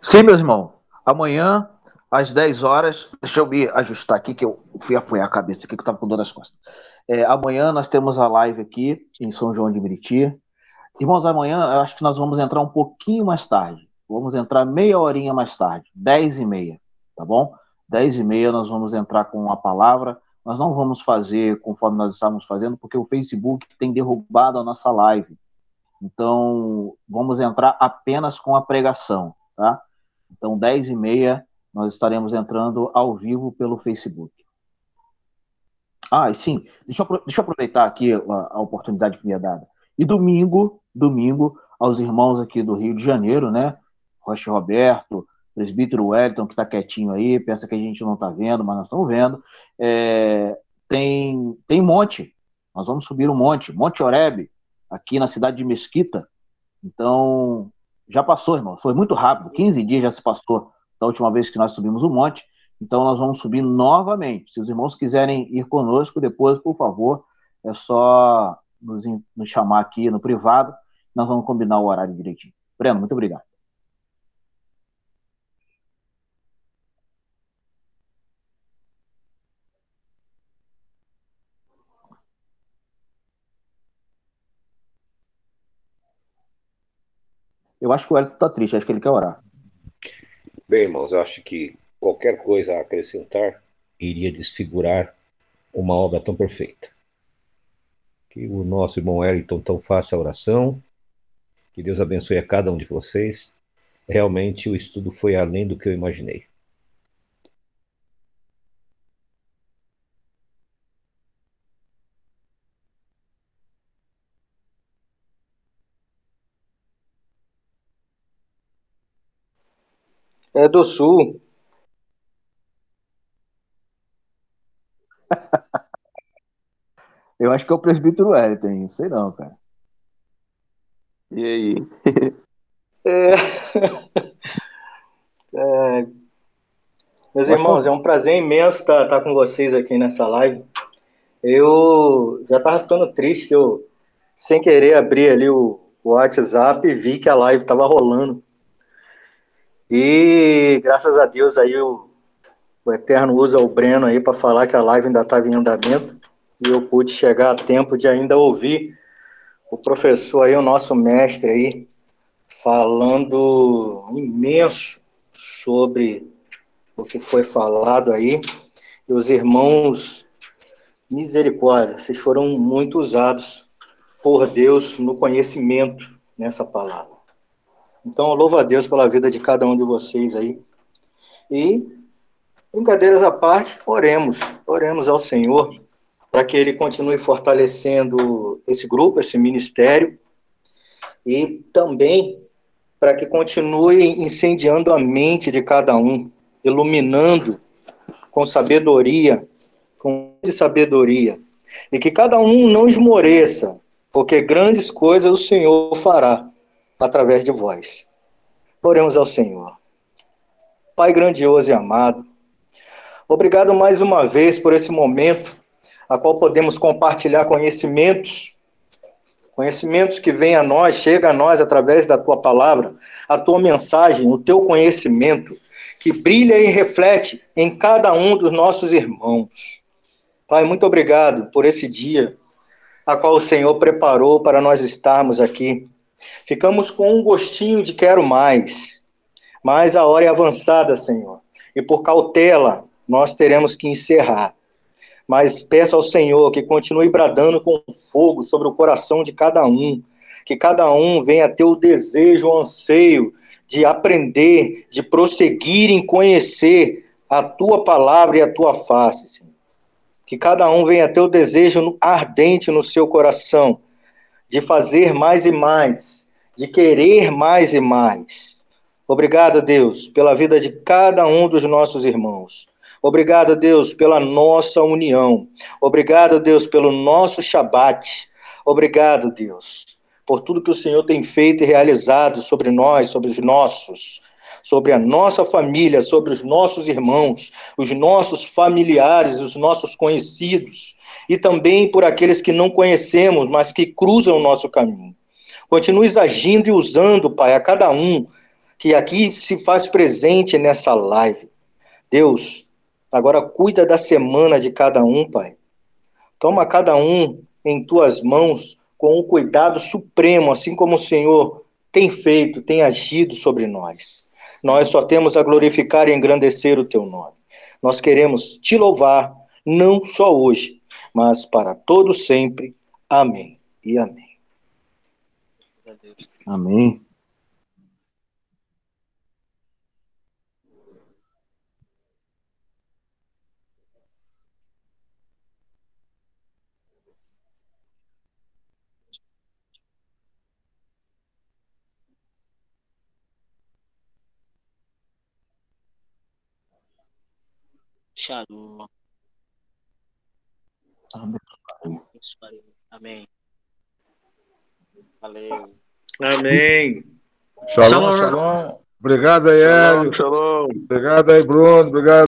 Sim, meus irmãos. Amanhã, às 10 horas, deixa eu me ajustar aqui, que eu fui apoiar a cabeça aqui, que eu estava com dor nas costas. É, amanhã nós temos a live aqui em São João de Meriti. Irmãos, amanhã eu acho que nós vamos entrar um pouquinho mais tarde. Vamos entrar meia horinha mais tarde, 10 e meia, tá bom? 10 e meia nós vamos entrar com a palavra. Nós não vamos fazer conforme nós estávamos fazendo, porque o Facebook tem derrubado a nossa live. Então, vamos entrar apenas com a pregação, tá? Então, 10 e meia nós estaremos entrando ao vivo pelo Facebook. Ah, e sim, deixa eu, aproveitar aqui a oportunidade que me é dada. E domingo, domingo, aos irmãos aqui do Rio de Janeiro, né? Rocha Roberto, presbítero Wellington, que está quietinho aí, pensa que a gente não está vendo, mas nós estamos vendo. É, tem, tem monte, nós vamos subir um monte, Monte Oreb, aqui na cidade de Mesquita. Então, já passou, irmão, foi muito rápido, 15 dias já se passou da última vez que nós subimos o monte. Então, nós vamos subir novamente. Se os irmãos quiserem ir conosco, depois, por favor, é só nos, nos chamar aqui no privado, nós vamos combinar o horário direitinho. Breno, muito obrigado. Eu acho que o Hélio está triste, acho que ele quer orar. Bem, irmãos, eu acho que qualquer coisa a acrescentar iria desfigurar uma obra tão perfeita. Que o nosso irmão Wellington então faça a oração. Que Deus abençoe a cada um de vocês. Realmente o estudo foi além do que eu imaginei. É do Sul. Eu acho que é o presbítero Wellington, sei não, cara. E aí? é... é... Meus irmãos, é um prazer imenso estar, estar com vocês aqui nessa live. Eu já estava ficando triste que eu, sem querer, abri ali o, o WhatsApp e vi que a live estava rolando. E graças a Deus aí o, o Eterno usa o Breno aí para falar que a live ainda estava em andamento e eu pude chegar a tempo de ainda ouvir o professor aí, o nosso mestre aí, falando imenso sobre o que foi falado aí. E os irmãos, misericórdia, vocês foram muito usados por Deus no conhecimento nessa palavra. Então, louvo a Deus pela vida de cada um de vocês aí. E, brincadeiras à parte, oremos. Oremos ao Senhor para que ele continue fortalecendo esse grupo, esse ministério, e também para que continue incendiando a mente de cada um, iluminando com sabedoria, com sabedoria, e que cada um não esmoreça porque grandes coisas o Senhor fará através de vós. Oremos ao Senhor. Pai grandioso e amado, obrigado mais uma vez por esse momento, a qual podemos compartilhar conhecimentos, conhecimentos que vêm a nós, chega a nós através da tua palavra, a tua mensagem, o teu conhecimento, que brilha e reflete em cada um dos nossos irmãos. Pai, muito obrigado por esse dia, a qual o Senhor preparou para nós estarmos aqui. Ficamos com um gostinho de quero mais, mas a hora é avançada, Senhor, e por cautela nós teremos que encerrar. Mas peço ao Senhor que continue bradando com fogo sobre o coração de cada um, que cada um venha ter o desejo, o anseio de aprender, de prosseguir em conhecer a tua palavra e a tua face, Senhor. Que cada um venha ter o desejo ardente no seu coração de fazer mais e mais, de querer mais e mais. Obrigado, Deus, pela vida de cada um dos nossos irmãos. Obrigado, Deus, pela nossa união. Obrigado, Deus, pelo nosso Shabat. Obrigado, Deus, por tudo que o Senhor tem feito e realizado sobre nós, sobre os nossos, sobre a nossa família, sobre os nossos irmãos, os nossos familiares, os nossos conhecidos, e também por aqueles que não conhecemos, mas que cruzam o nosso caminho. Continue agindo e usando, Pai, a cada um que aqui se faz presente nessa live. Deus, agora cuida da semana de cada um, Pai. Toma cada um em tuas mãos com o cuidado supremo, assim como o Senhor tem feito, tem agido sobre nós. Nós só temos a glorificar e engrandecer o teu nome. Nós queremos te louvar, não só hoje, mas para todo sempre. Amém e amém. Amém. Shalom. Amém. Isso aí. Amém. Valeu. Amém. Shalom, shalom. Obrigado aí, Hélio. Shalom, shalom. Obrigado aí, Bruno. Obrigado.